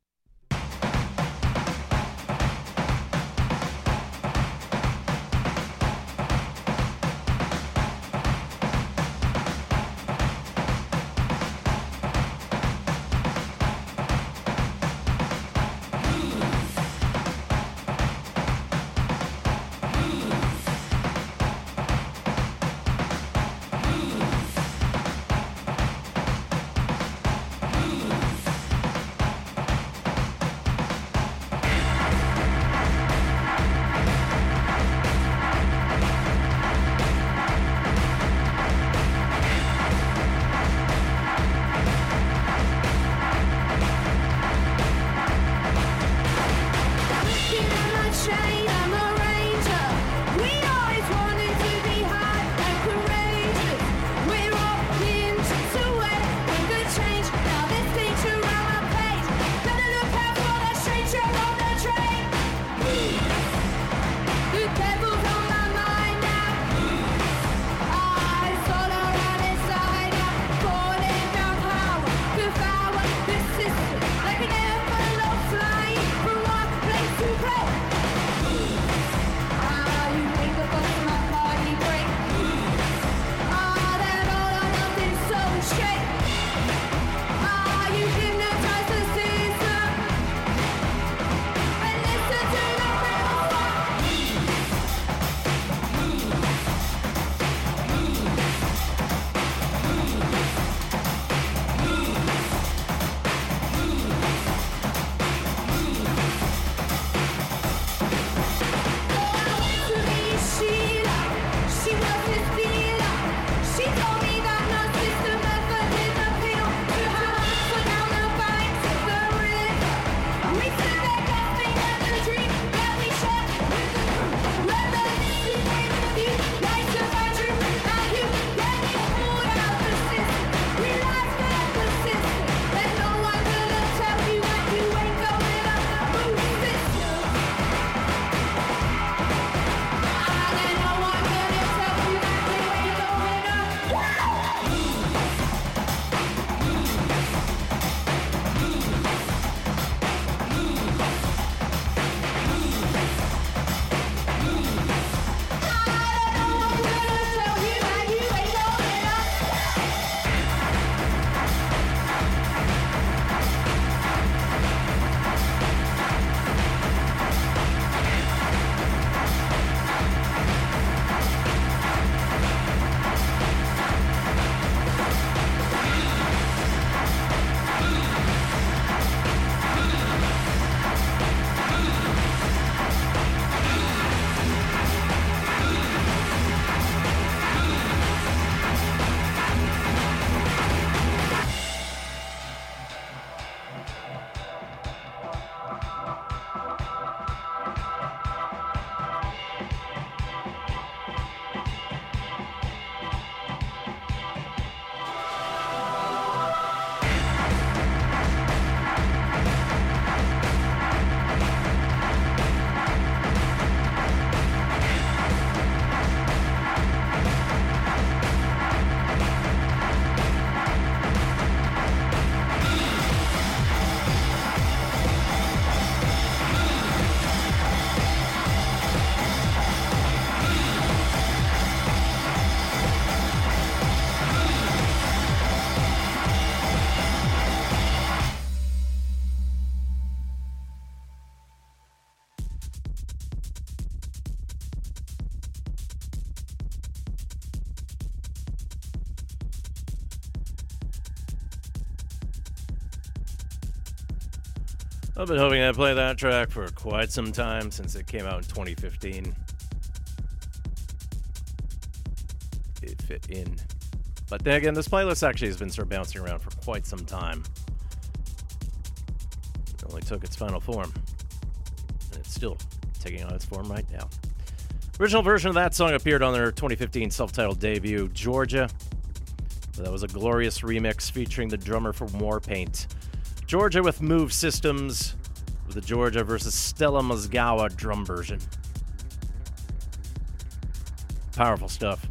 G: I've been hoping I'd play that track for quite some time since it came out in 2015. It fit in But then again, this playlist actually has been sort of bouncing around for quite some time. It only took its final form. And it's still taking on its form right now. Original version of that song appeared on their 2015 self titled debut, Georgia. That was a glorious remix featuring the drummer from Warpaint. Georgia with Move Systems, with the Georgia versus Stella Mozgawa drum version. Powerful stuff.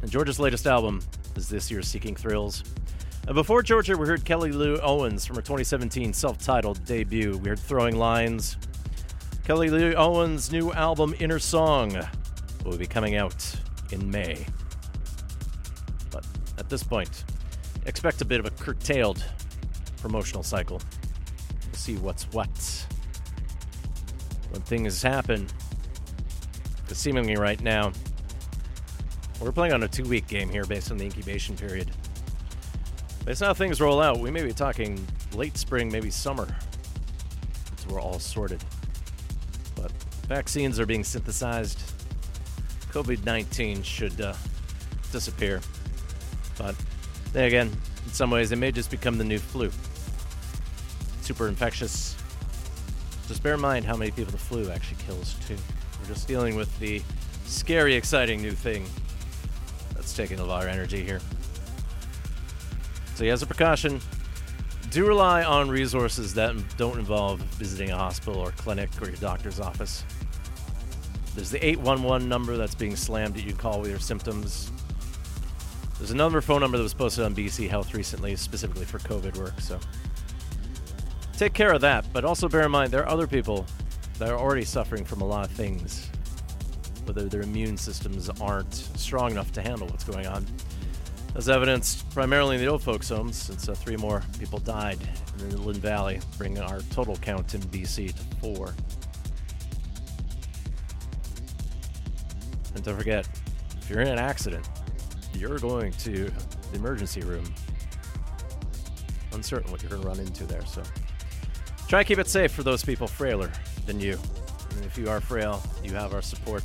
G: And Georgia's latest album is this year's Seeking Thrills. And before Georgia, we heard Kelly Lee Owens from her 2017 self titled debut. We heard Throwing Lines. Kelly Lee Owens' new album, Inner Song, will be coming out in May. But at this point, expect a bit of a curtailed promotional cycle. See what's what. When things happen, because seemingly right now, we're playing on a two week game here based on the incubation period. Based on how things roll out, we may be talking late spring, maybe summer, until we're all sorted. But vaccines are being synthesized. COVID 19 should uh, disappear. But then again, in some ways, it may just become the new flu. Super infectious. Just bear in mind how many people the flu actually kills, too. We're just dealing with the scary, exciting new thing that's taking a lot of energy here. So, yeah, as a precaution, do rely on resources that don't involve visiting a hospital or clinic or your doctor's office. There's the 811 number that's being slammed that you call with your symptoms. There's another phone number that was posted on BC Health recently, specifically for COVID work. So take care of that. But also bear in mind there are other people that are already suffering from a lot of things, whether their immune systems aren't strong enough to handle what's going on. As evidenced primarily in the old folks' homes, since uh, three more people died in the Lynn Valley, bringing our total count in BC to four. And don't forget, if you're in an accident, you're going to the emergency room. Uncertain what you're going to run into there, so try to keep it safe for those people frailer than you. And if you are frail, you have our support.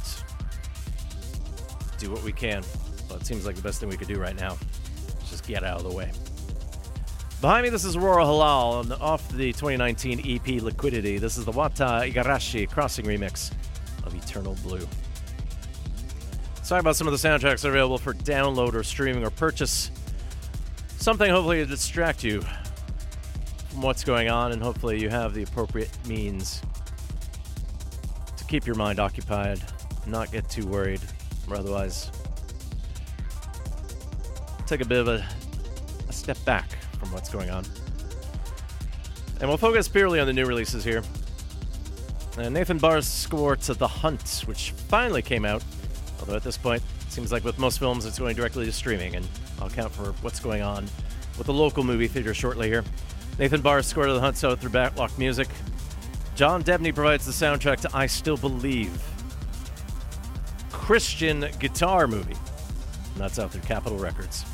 G: Do what we can. Well, it seems like the best thing we could do right now is just get out of the way. Behind me, this is Aurora Halal the, off the 2019 EP Liquidity. This is the Wata Igarashi crossing remix of Eternal Blue. Let's talk about some of the soundtracks available for download or streaming or purchase. Something hopefully to distract you from what's going on, and hopefully you have the appropriate means to keep your mind occupied, not get too worried, or otherwise take a bit of a, a step back from what's going on. And we'll focus purely on the new releases here. Uh, Nathan Barr's score to The Hunt, which finally came out, although at this point, it seems like with most films, it's going directly to streaming, and I'll count for what's going on with the local movie theater shortly here. Nathan Barr scored The Hunt's out through Backlot Music. John Debney provides the soundtrack to I Still Believe. Christian guitar movie. And that's out through Capitol Records.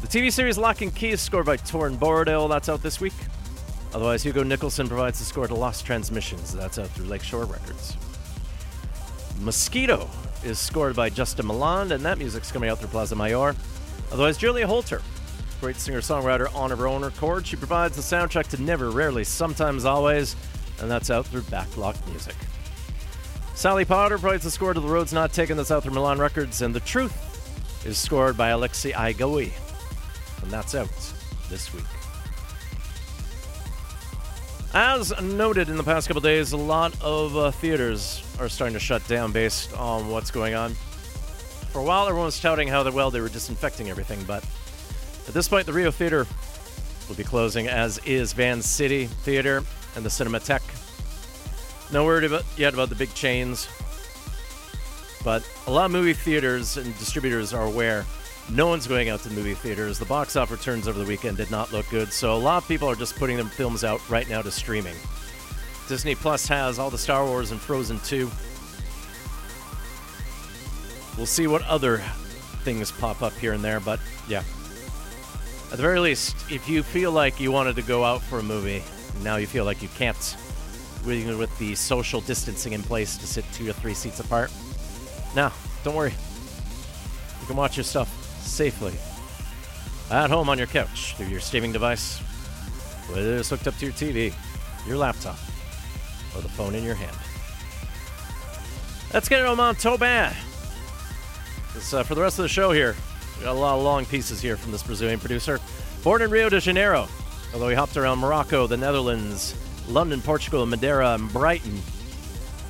G: The TV series Lock and Key is scored by Torin Borrowdale. That's out this week. Otherwise, Hugo Nicholson provides the score to Lost Transmissions. That's out through Lakeshore Records. Mosquito is scored by Justin Milan, and that music's coming out through Plaza Mayor. Otherwise, Julia Holter, great singer-songwriter on her own record. She provides the soundtrack to Never, Rarely, Sometimes, Always, and that's out through Backlot Music. Sally Potter provides the score to The Road's Not Taken, that's out through Milan Records, and The Truth is scored by Alexei Aigui, and that's out this week. As noted in the past couple days, a lot of uh, theaters are starting to shut down based on what's going on. For a while, everyone was touting how well they were disinfecting everything, but at this point, the Rio Theater will be closing, as is Vancity Theater and the Cinematheque. No word about, yet about the big chains, but a lot of movie theaters and distributors are aware no one's going out to the movie theaters. The box office returns over the weekend did not look good, so a lot of people are just putting their films out right now to streaming. Disney Plus has all the Star Wars and Frozen 2. We'll see what other things pop up here and there, but yeah. At the very least, if you feel like you wanted to go out for a movie, now you feel like you can't, with the social distancing in place to sit two or three seats apart, now don't worry. You can watch your stuff safely at home on your couch through your streaming device, whether it's hooked up to your TV, your laptop, or the phone in your hand. Let's get it on Tobin. Uh, for the rest of the show here, got a lot of long pieces here from this Brazilian producer. Born in Rio de Janeiro, although he hopped around Morocco, the Netherlands, London, Portugal, Madeira, and Brighton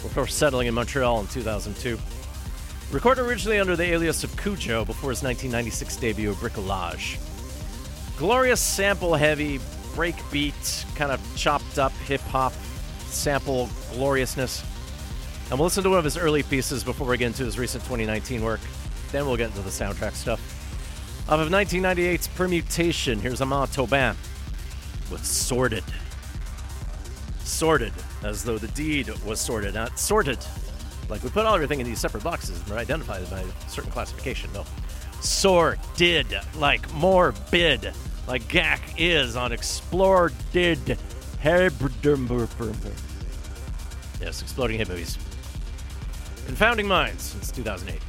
G: before settling in Montreal in 2002. Recorded originally under the alias of Cujo before his 1996 debut Bricolage. Glorious sample heavy, breakbeat, kind of chopped up hip hop sample gloriousness. And we'll listen to one of his early pieces before we get into his recent 2019 work. Then we'll get into the soundtrack stuff. Off of 1998's Permutation, here's Amon Tobin with Sorted. Sorted, as though the deed was sorted, not sorted. Like we put all everything in these separate boxes and are them by a certain classification. No. Sorted, like more bid, like GAC is on Explore did. Yes, Exploding Head Movies. Confounding Minds since 2008.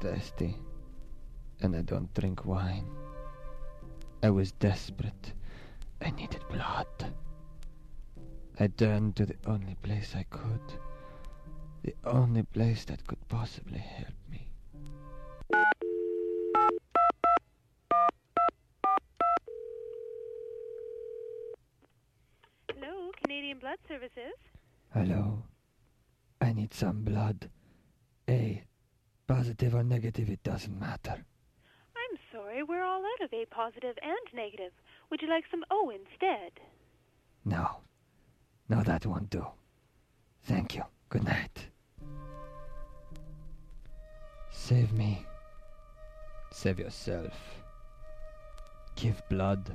W: Thirsty, and I don't drink wine. I was desperate. I needed blood. I turned to the only place I could. The only place that could possibly help me.
X: Hello, Canadian Blood Services.
W: Hello? I need some blood. A. Positive or negative, it doesn't matter.
X: I'm sorry, we're all out of A positive and negative. Would you like some O instead?
W: No. No, that won't do. Thank you. Good night. Save me. Save yourself. Give blood.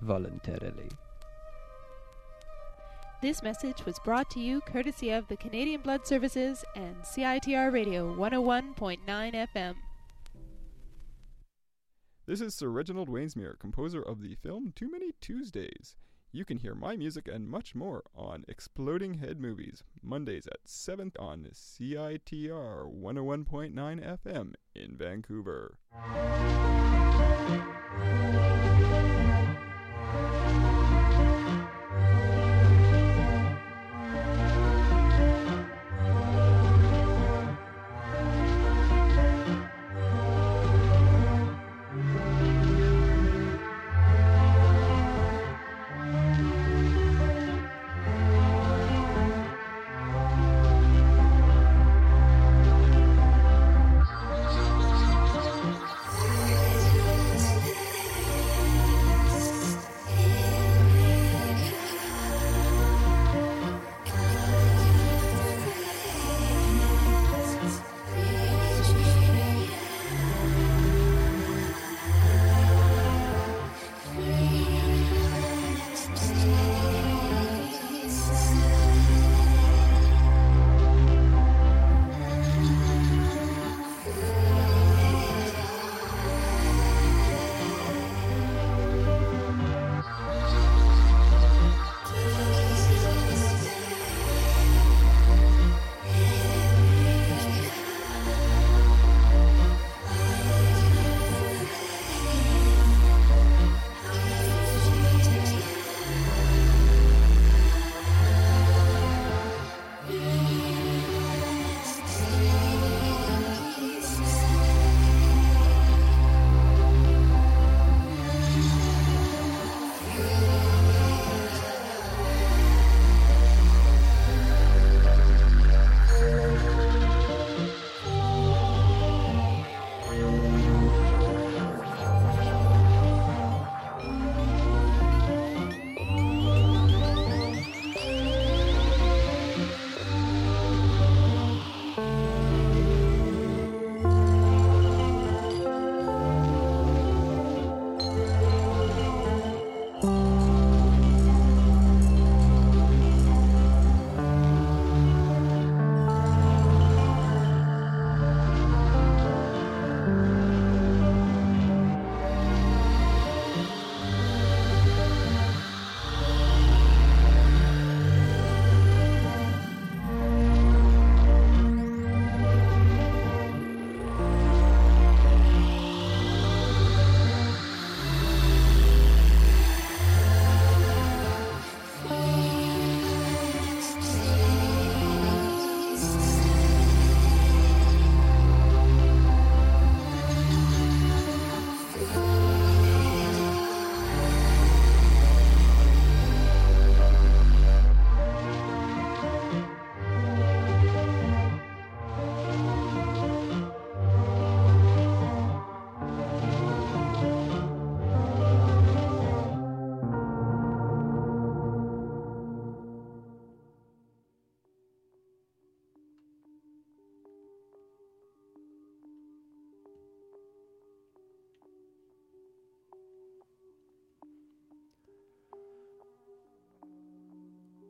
W: Voluntarily.
Y: This message was brought to you courtesy of the Canadian Blood Services and CITR Radio 101.9 FM.
Z: This is Sir Reginald Wainsmere, composer of the film Too Many Tuesdays. You can hear my music and much more on Exploding Head Movies, Mondays at 7 on CITR 101.9 FM in Vancouver.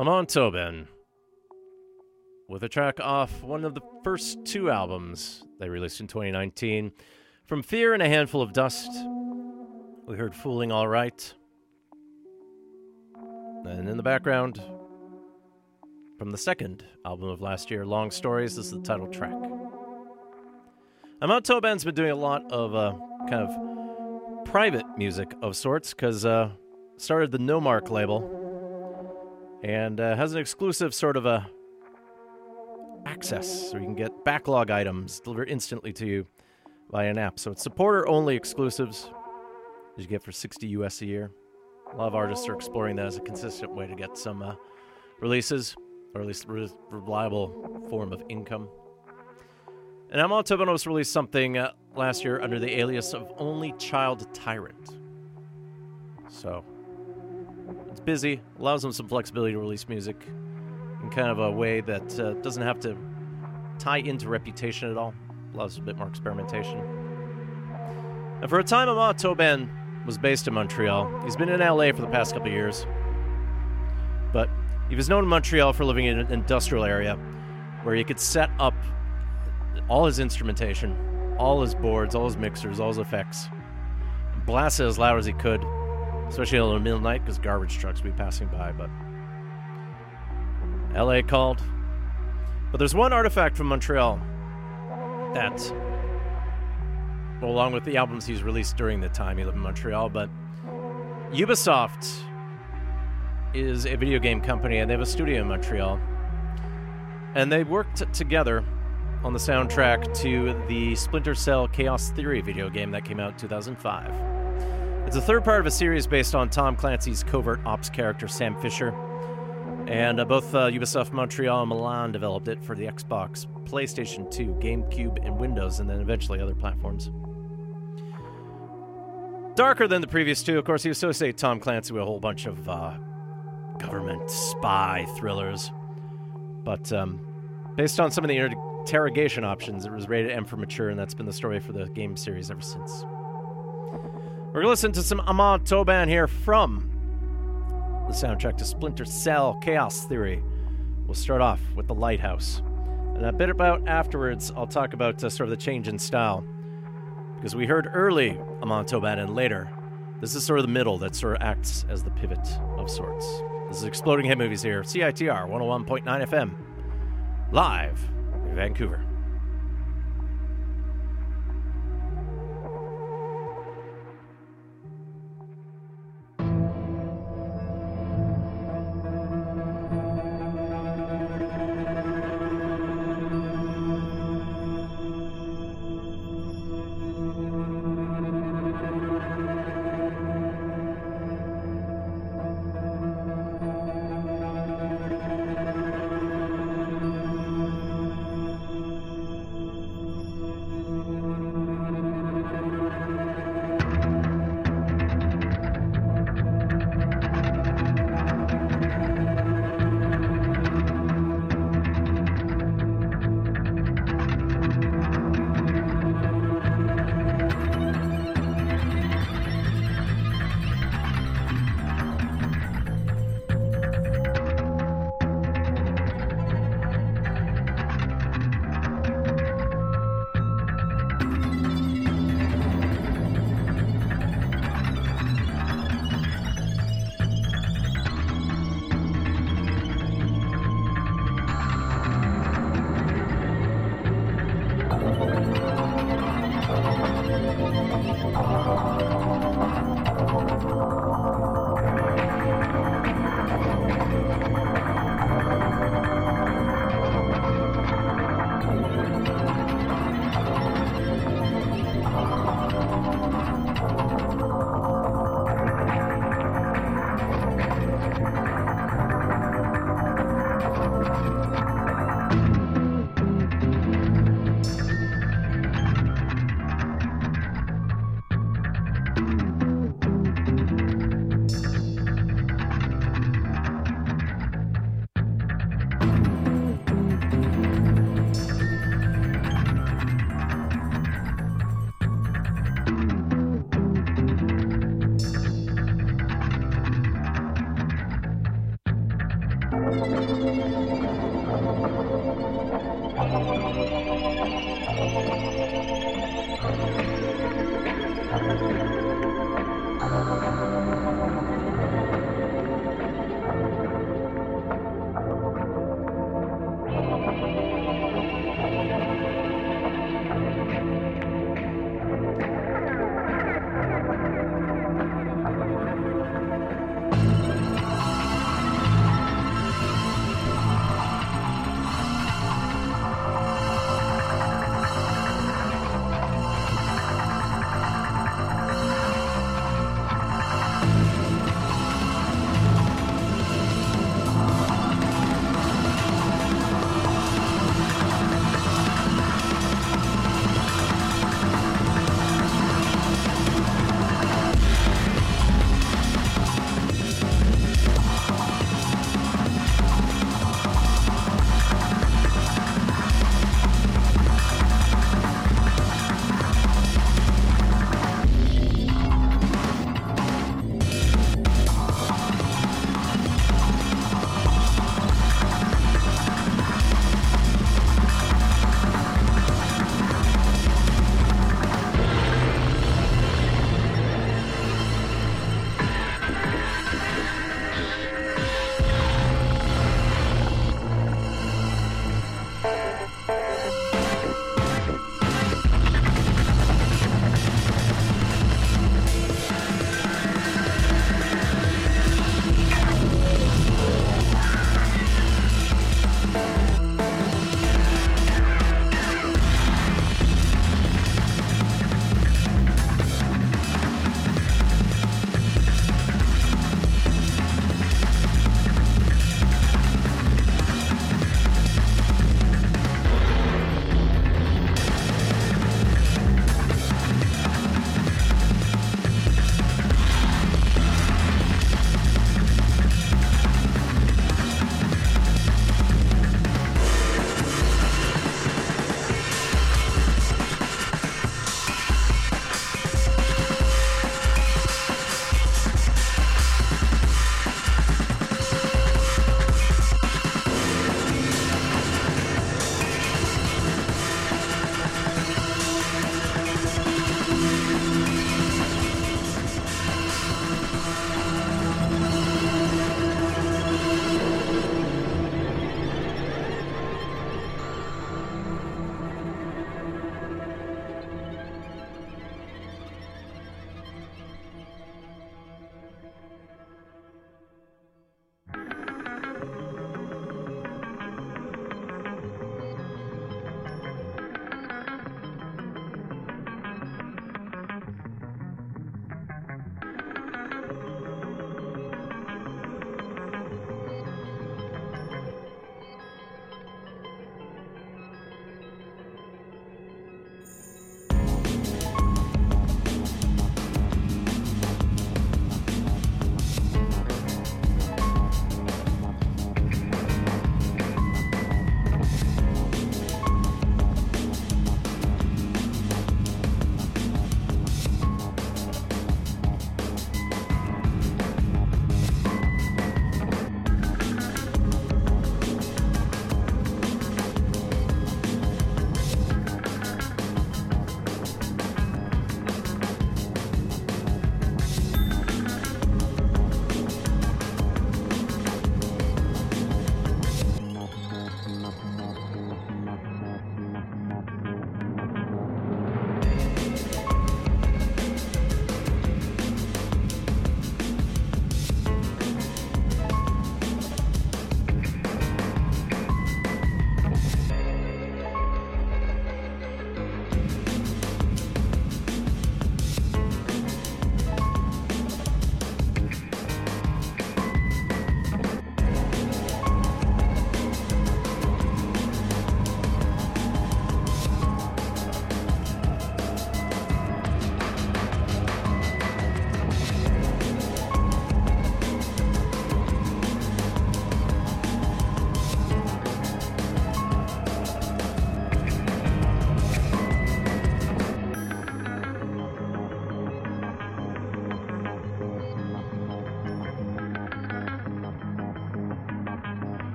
G: Amon Tobin with a track off one of the first two albums they released in 2019. From Fear in a Handful of Dust, we heard Fooling All Right. And in the background, from the second album of last year, Long Stories. This is the title track. Amon Tobin's been doing a lot of uh, kind of private music of sorts because uh, started the Nomark label and uh, has an exclusive sort of a access so you can get backlog items delivered instantly to you via an app. So it's supporter only exclusives that you get for 60 US a year. A lot of artists are exploring that as a consistent way to get some uh, releases, or at least re- reliable form of income. And Amon Tobin's released something uh, last year under the alias of Only Child Tyrant. So it's busy, allows them some flexibility to release music in kind of a way that uh, doesn't have to tie into reputation at all. Allows a bit more experimentation. And for a time, Amon Tobin was based in Montreal. He's been in LA for the past couple years. But he was known in Montreal for living in an industrial area where he could set up all his instrumentation, all his boards, all his mixers, all his effects, blast it as loud as he could, especially in the middle of the night because garbage trucks would be passing by. But LA called. But there's one artifact from Montreal that, well, along with the albums he's released during the time he lived in Montreal, but Ubisoft is a video game company and they have a studio in Montreal. And they worked together on the soundtrack to the Splinter Cell Chaos Theory video game that came out in 2005. It's a third part of a series based on Tom Clancy's covert ops character Sam Fisher. And uh, both uh, Ubisoft Montreal and Milan developed it for the Xbox, PlayStation 2, GameCube, and Windows, and then eventually other platforms. Darker than the previous two, of course, he associated Tom Clancy with a whole bunch of uh, government spy thrillers. But um, based on some of the interrogation options, it was rated M for mature, and that's been the story for the game series ever since. We're going to listen to some Amon Tobin here from the soundtrack to Splinter Cell Chaos Theory. We'll start off with The Lighthouse. And a bit about afterwards, I'll talk about uh, sort of the change in style. Because we heard early Amon Tobin and later, this is sort of the middle that sort of acts as the pivot of sorts. This is Exploding Head Movies here, CITR 101.9 FM, live in Vancouver.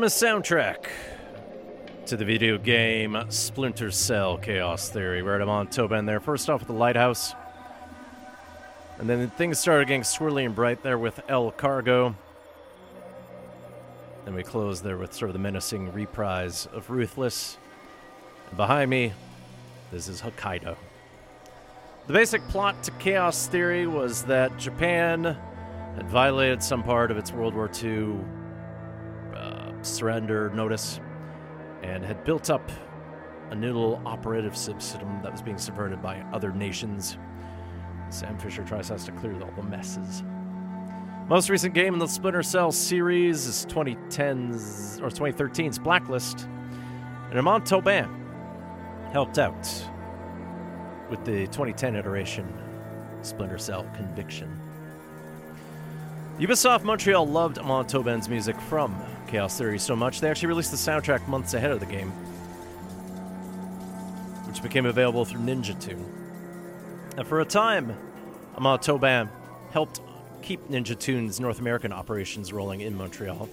G: From his soundtrack to the video game Splinter Cell Chaos Theory, right Amon Tobin there. First off with the Lighthouse. And then things started getting swirly and bright there with El Cargo. And we closed there with sort of the menacing reprise of Ruthless. And behind me, this is Hokkaido. The basic plot to Chaos Theory was that Japan had violated some part of its World War II surrender notice and had built up a new little operative system that was being subverted by other nations. Sam Fisher tries has to clear all the messes. Most recent game in the Splinter Cell series is 2010's or 2013's Blacklist, and Tobin helped out with the 2010 iteration Splinter Cell Conviction. Ubisoft Montreal loved Tobin's music from Chaos Theory so much they actually released the soundtrack months ahead of the game, which became available through Ninja Tune. And for a time, Amon Tobin helped keep Ninja Tune's North American operations rolling in Montreal.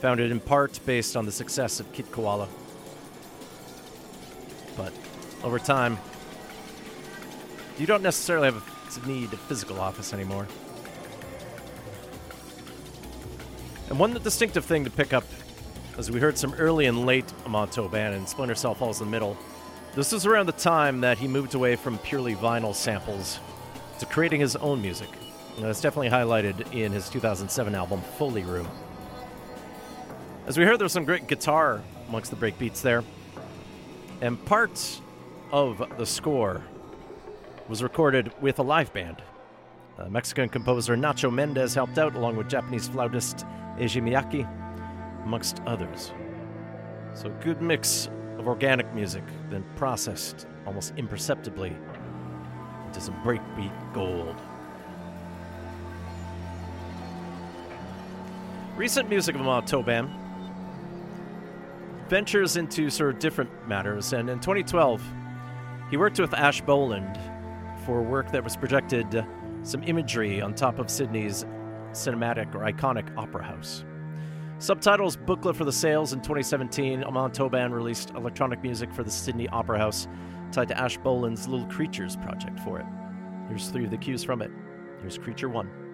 G: Founded in part based on the success of Kid Koala. But over time, you don't necessarily have a need a physical office anymore. And one distinctive thing to pick up, as we heard some early and late Amon Tobin and Splinter Cell falls in the middle, this was around the time that he moved away from purely vinyl samples to creating his own music. And that's definitely highlighted in his 2007 album Foley Room. As we heard, there was some great guitar amongst the breakbeats there. And part of the score was recorded with a live band. Uh, Mexican composer Nacho Mendez helped out, along with Japanese flautist Eiji Miyake, amongst others. So, a good mix of organic music, then processed almost imperceptibly into some breakbeat gold. Recent music of Tobin ventures into sort of different matters, and in 2012, he worked with Ash Bolland for work that was projected some imagery on top of Sydney's cinematic or iconic opera house. Subtitles Booklet for the Sales in 2017, Amon Tobin released electronic music for the Sydney Opera House tied to Ash Bolland's Little Creatures project for it. Here's three of the cues from it. Here's Creature 1.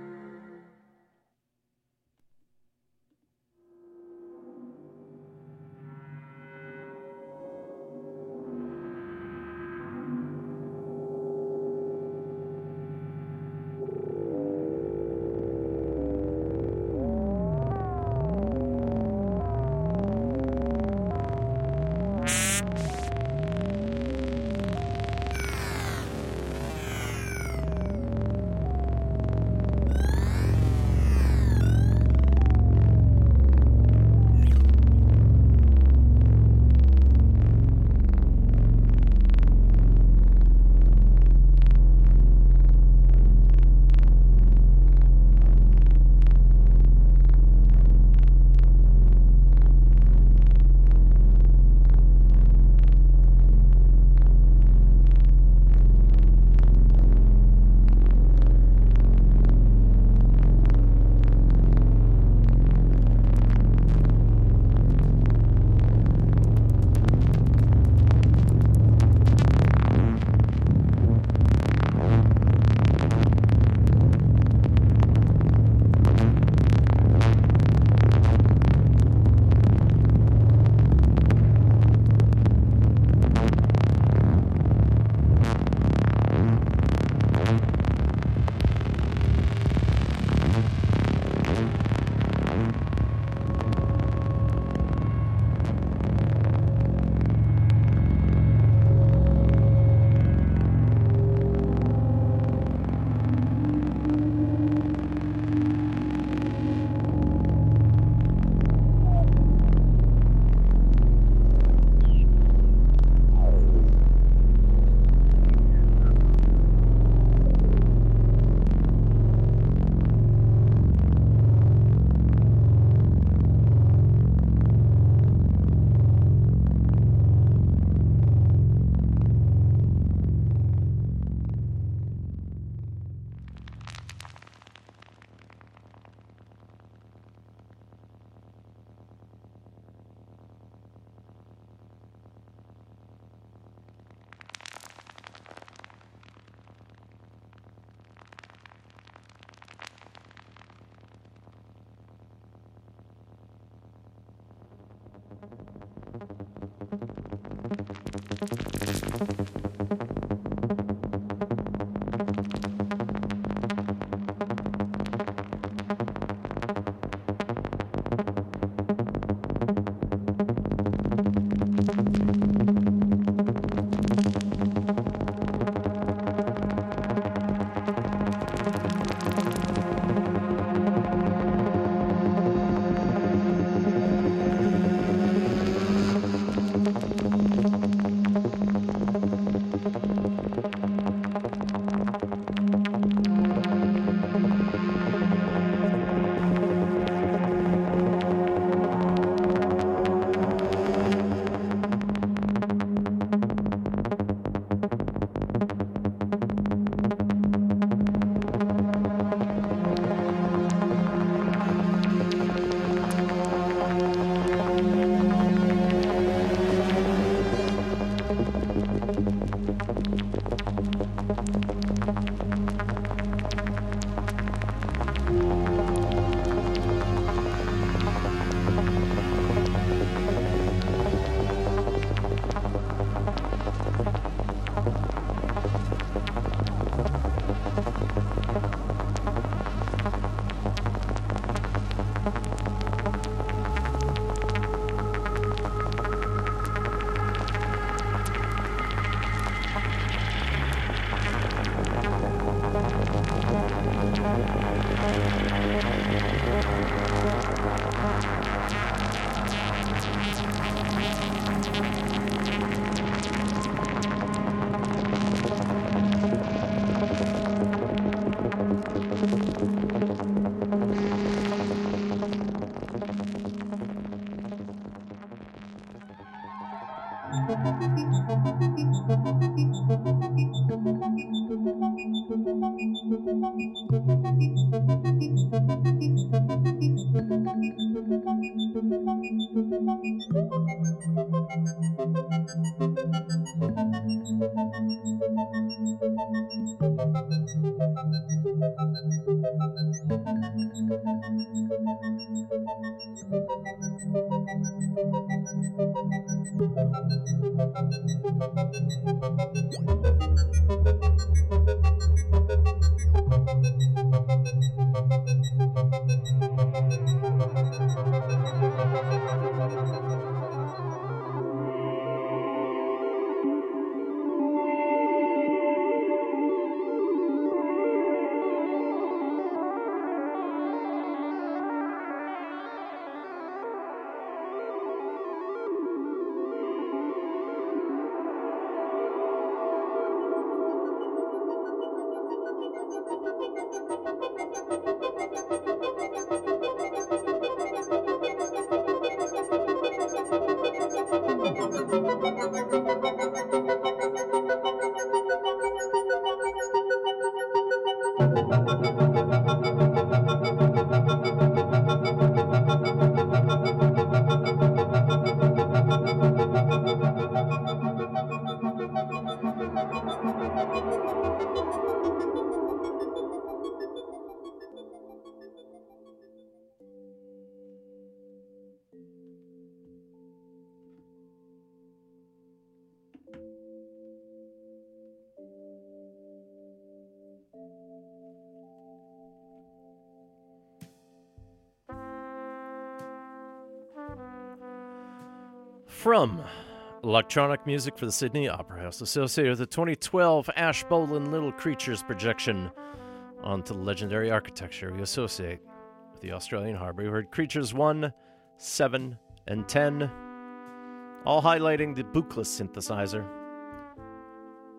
G: From electronic music for the Sydney Opera House, associated with the 2012 Ash Bolland Little Creatures projection onto the legendary architecture we associate with the Australian harbour. We heard Creatures 1, 7, and 10, all highlighting the Buchla synthesizer,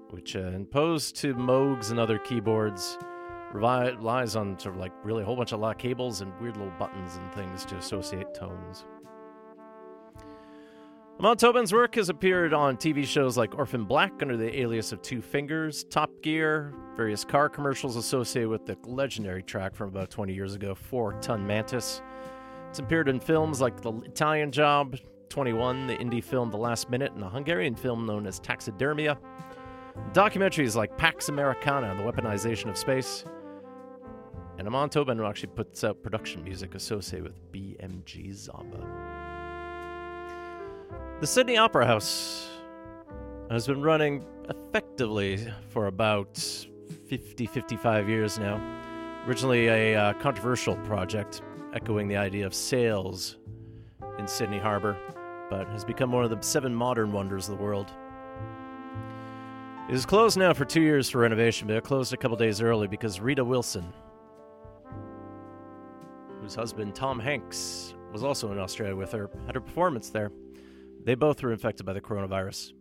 G: which, uh, imposed to Moogs and other keyboards, relies on sort of like really a whole bunch of lot cables and weird little buttons and things to associate tones. Tobin's work has appeared on TV shows like Orphan Black under the alias of Two Fingers, Top Gear, various car commercials associated with the legendary track from about 20 years ago, Four Ton Mantis. It's appeared in films like The Italian Job, 21, the indie film The Last Minute, and a Hungarian film known as Taxidermia. Documentaries like Pax Americana and the Weaponization of Space. And Amon Tobin actually puts out production music associated with BMG Zomba. The Sydney Opera House has been running effectively for about 50, 55 years now. Originally a uh, controversial project, echoing the idea of sails in Sydney Harbor, but has become one of the seven modern wonders of the world. It is closed now for two years for renovation, but it closed a couple days early because Rita Wilson, whose husband Tom Hanks was also in Australia with her, had her performance there. They both were infected by the coronavirus,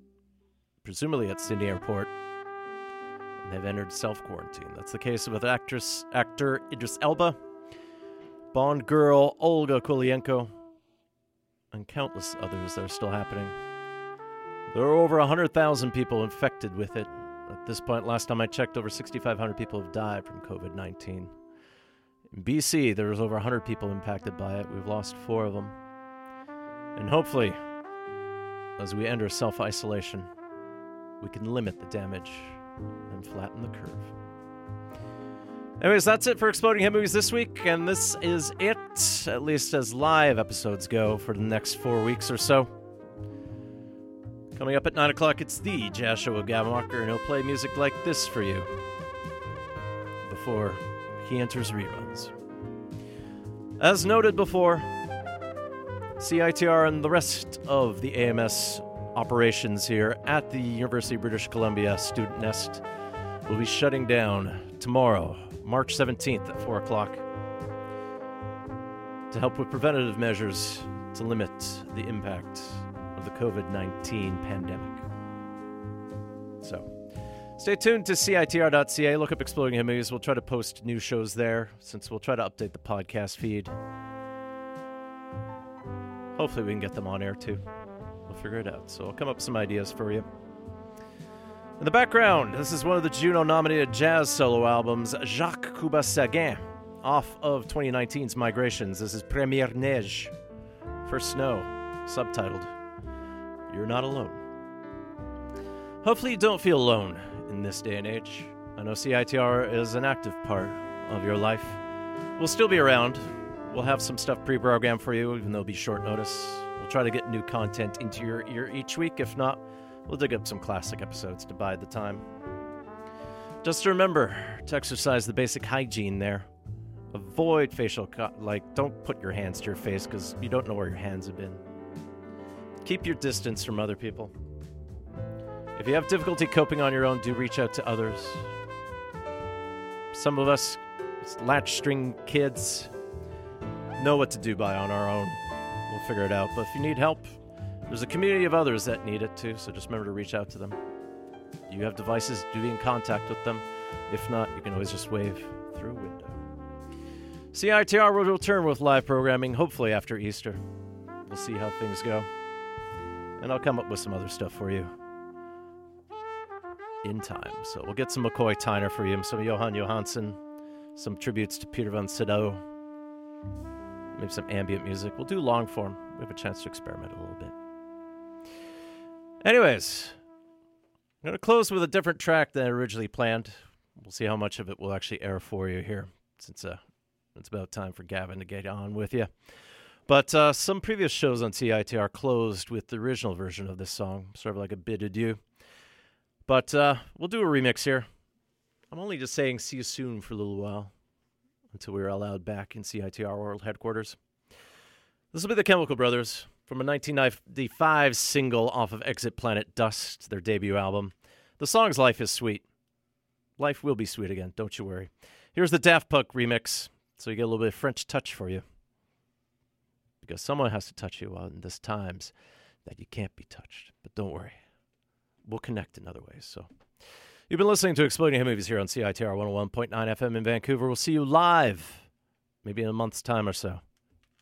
G: presumably at Sydney Airport. And they've entered self quarantine. That's the case with actress actor Idris Elba, Bond girl Olga Kurylenko, and countless others that are still happening. There are over 100,000 people infected with it. At this point, last time I checked, over 6,500 people have died from COVID 19. In BC, there was over 100 people impacted by it. We've lost four of them. And hopefully, as we enter self isolation, we can limit the damage and flatten the curve. Anyways, that's it for Exploding Head Movies this week, and this is it, at least as live episodes go, for the next four weeks or so. Coming up at 9 o'clock, it's the Jazz Show Walker, and he'll play music like this for you before he enters reruns. As noted before, CITR and the rest of the AMS operations here at the University of British Columbia Student Nest will be shutting down tomorrow, March 17th at 4 o'clock, to help with preventative measures to limit the impact of the COVID 19 pandemic. So, stay tuned to CITR.ca. Look up Exploding Head We'll try to post new shows there since we'll try to update the podcast feed. Hopefully, we can get them on air too. We'll figure it out. So, I'll come up with some ideas for you. In the background, this is one of the Juno nominated jazz solo albums, Jacques Kuba Séguin, off of 2019's Migrations. This is Première Neige, First Snow, subtitled You're Not Alone. Hopefully, you don't feel alone in this day and age. I know CITR is an active part of your life. We'll still be around. We'll have some stuff pre programmed for you, even though it'll be short notice. We'll try to get new content into your ear each week. If not, we'll dig up some classic episodes to bide the time. Just remember to exercise the basic hygiene there. Avoid facial, co- like, don't put your hands to your face because you don't know where your hands have been. Keep your distance from other people. If you have difficulty coping on your own, do reach out to others. Some of us latch string kids know what to do by on our own. We'll figure it out. But if you need help, there's a community of others that need it too, so just remember to reach out to them. You have devices, do be in contact with them. If not, you can always just wave through a window. CITR will return with live programming, hopefully after Easter. We'll see how things go. And I'll come up with some other stuff for you in time. So we'll get some McCoy Tyner for you, some Jóhann Jóhannsson, some tributes to Peter von Sydow, maybe some ambient music. We'll do long form. We have a chance to experiment a little bit. Anyways, I'm going to close with a different track than I originally planned. We'll see how much of it will actually air for you here, since uh, it's about time for Gavin to get on with you. But uh, some previous shows on CITR closed with the original version of this song, sort of like a bid adieu. But uh, we'll do a remix here. I'm only just saying see you soon for a little while until we are allowed back in CITR World Headquarters. This will be the Chemical Brothers from a 1995 single off of Exit Planet Dust, their debut album. The song's Life is Sweet. Life will be sweet again, don't you worry. Here's the Daft Punk remix, so you get a little bit of French touch for you. Because someone has to touch you in this times that you can't be touched. But don't worry, we'll connect in other ways. So you've been listening to Exploding Head Movies here on CITR 101.9 FM in Vancouver. We'll see you live maybe in a month's time or so.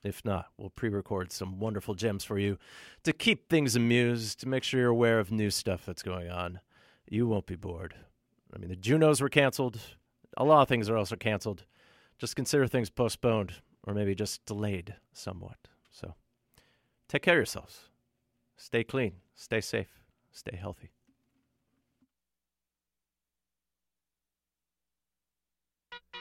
G: If not, we'll pre record some wonderful gems for you to keep things amused, to make sure you're aware of new stuff that's going on. You won't be bored. I mean, the Junos were canceled. A lot of things are also canceled. Just consider things postponed or maybe just delayed somewhat. So take care of yourselves. Stay clean, stay safe, stay healthy.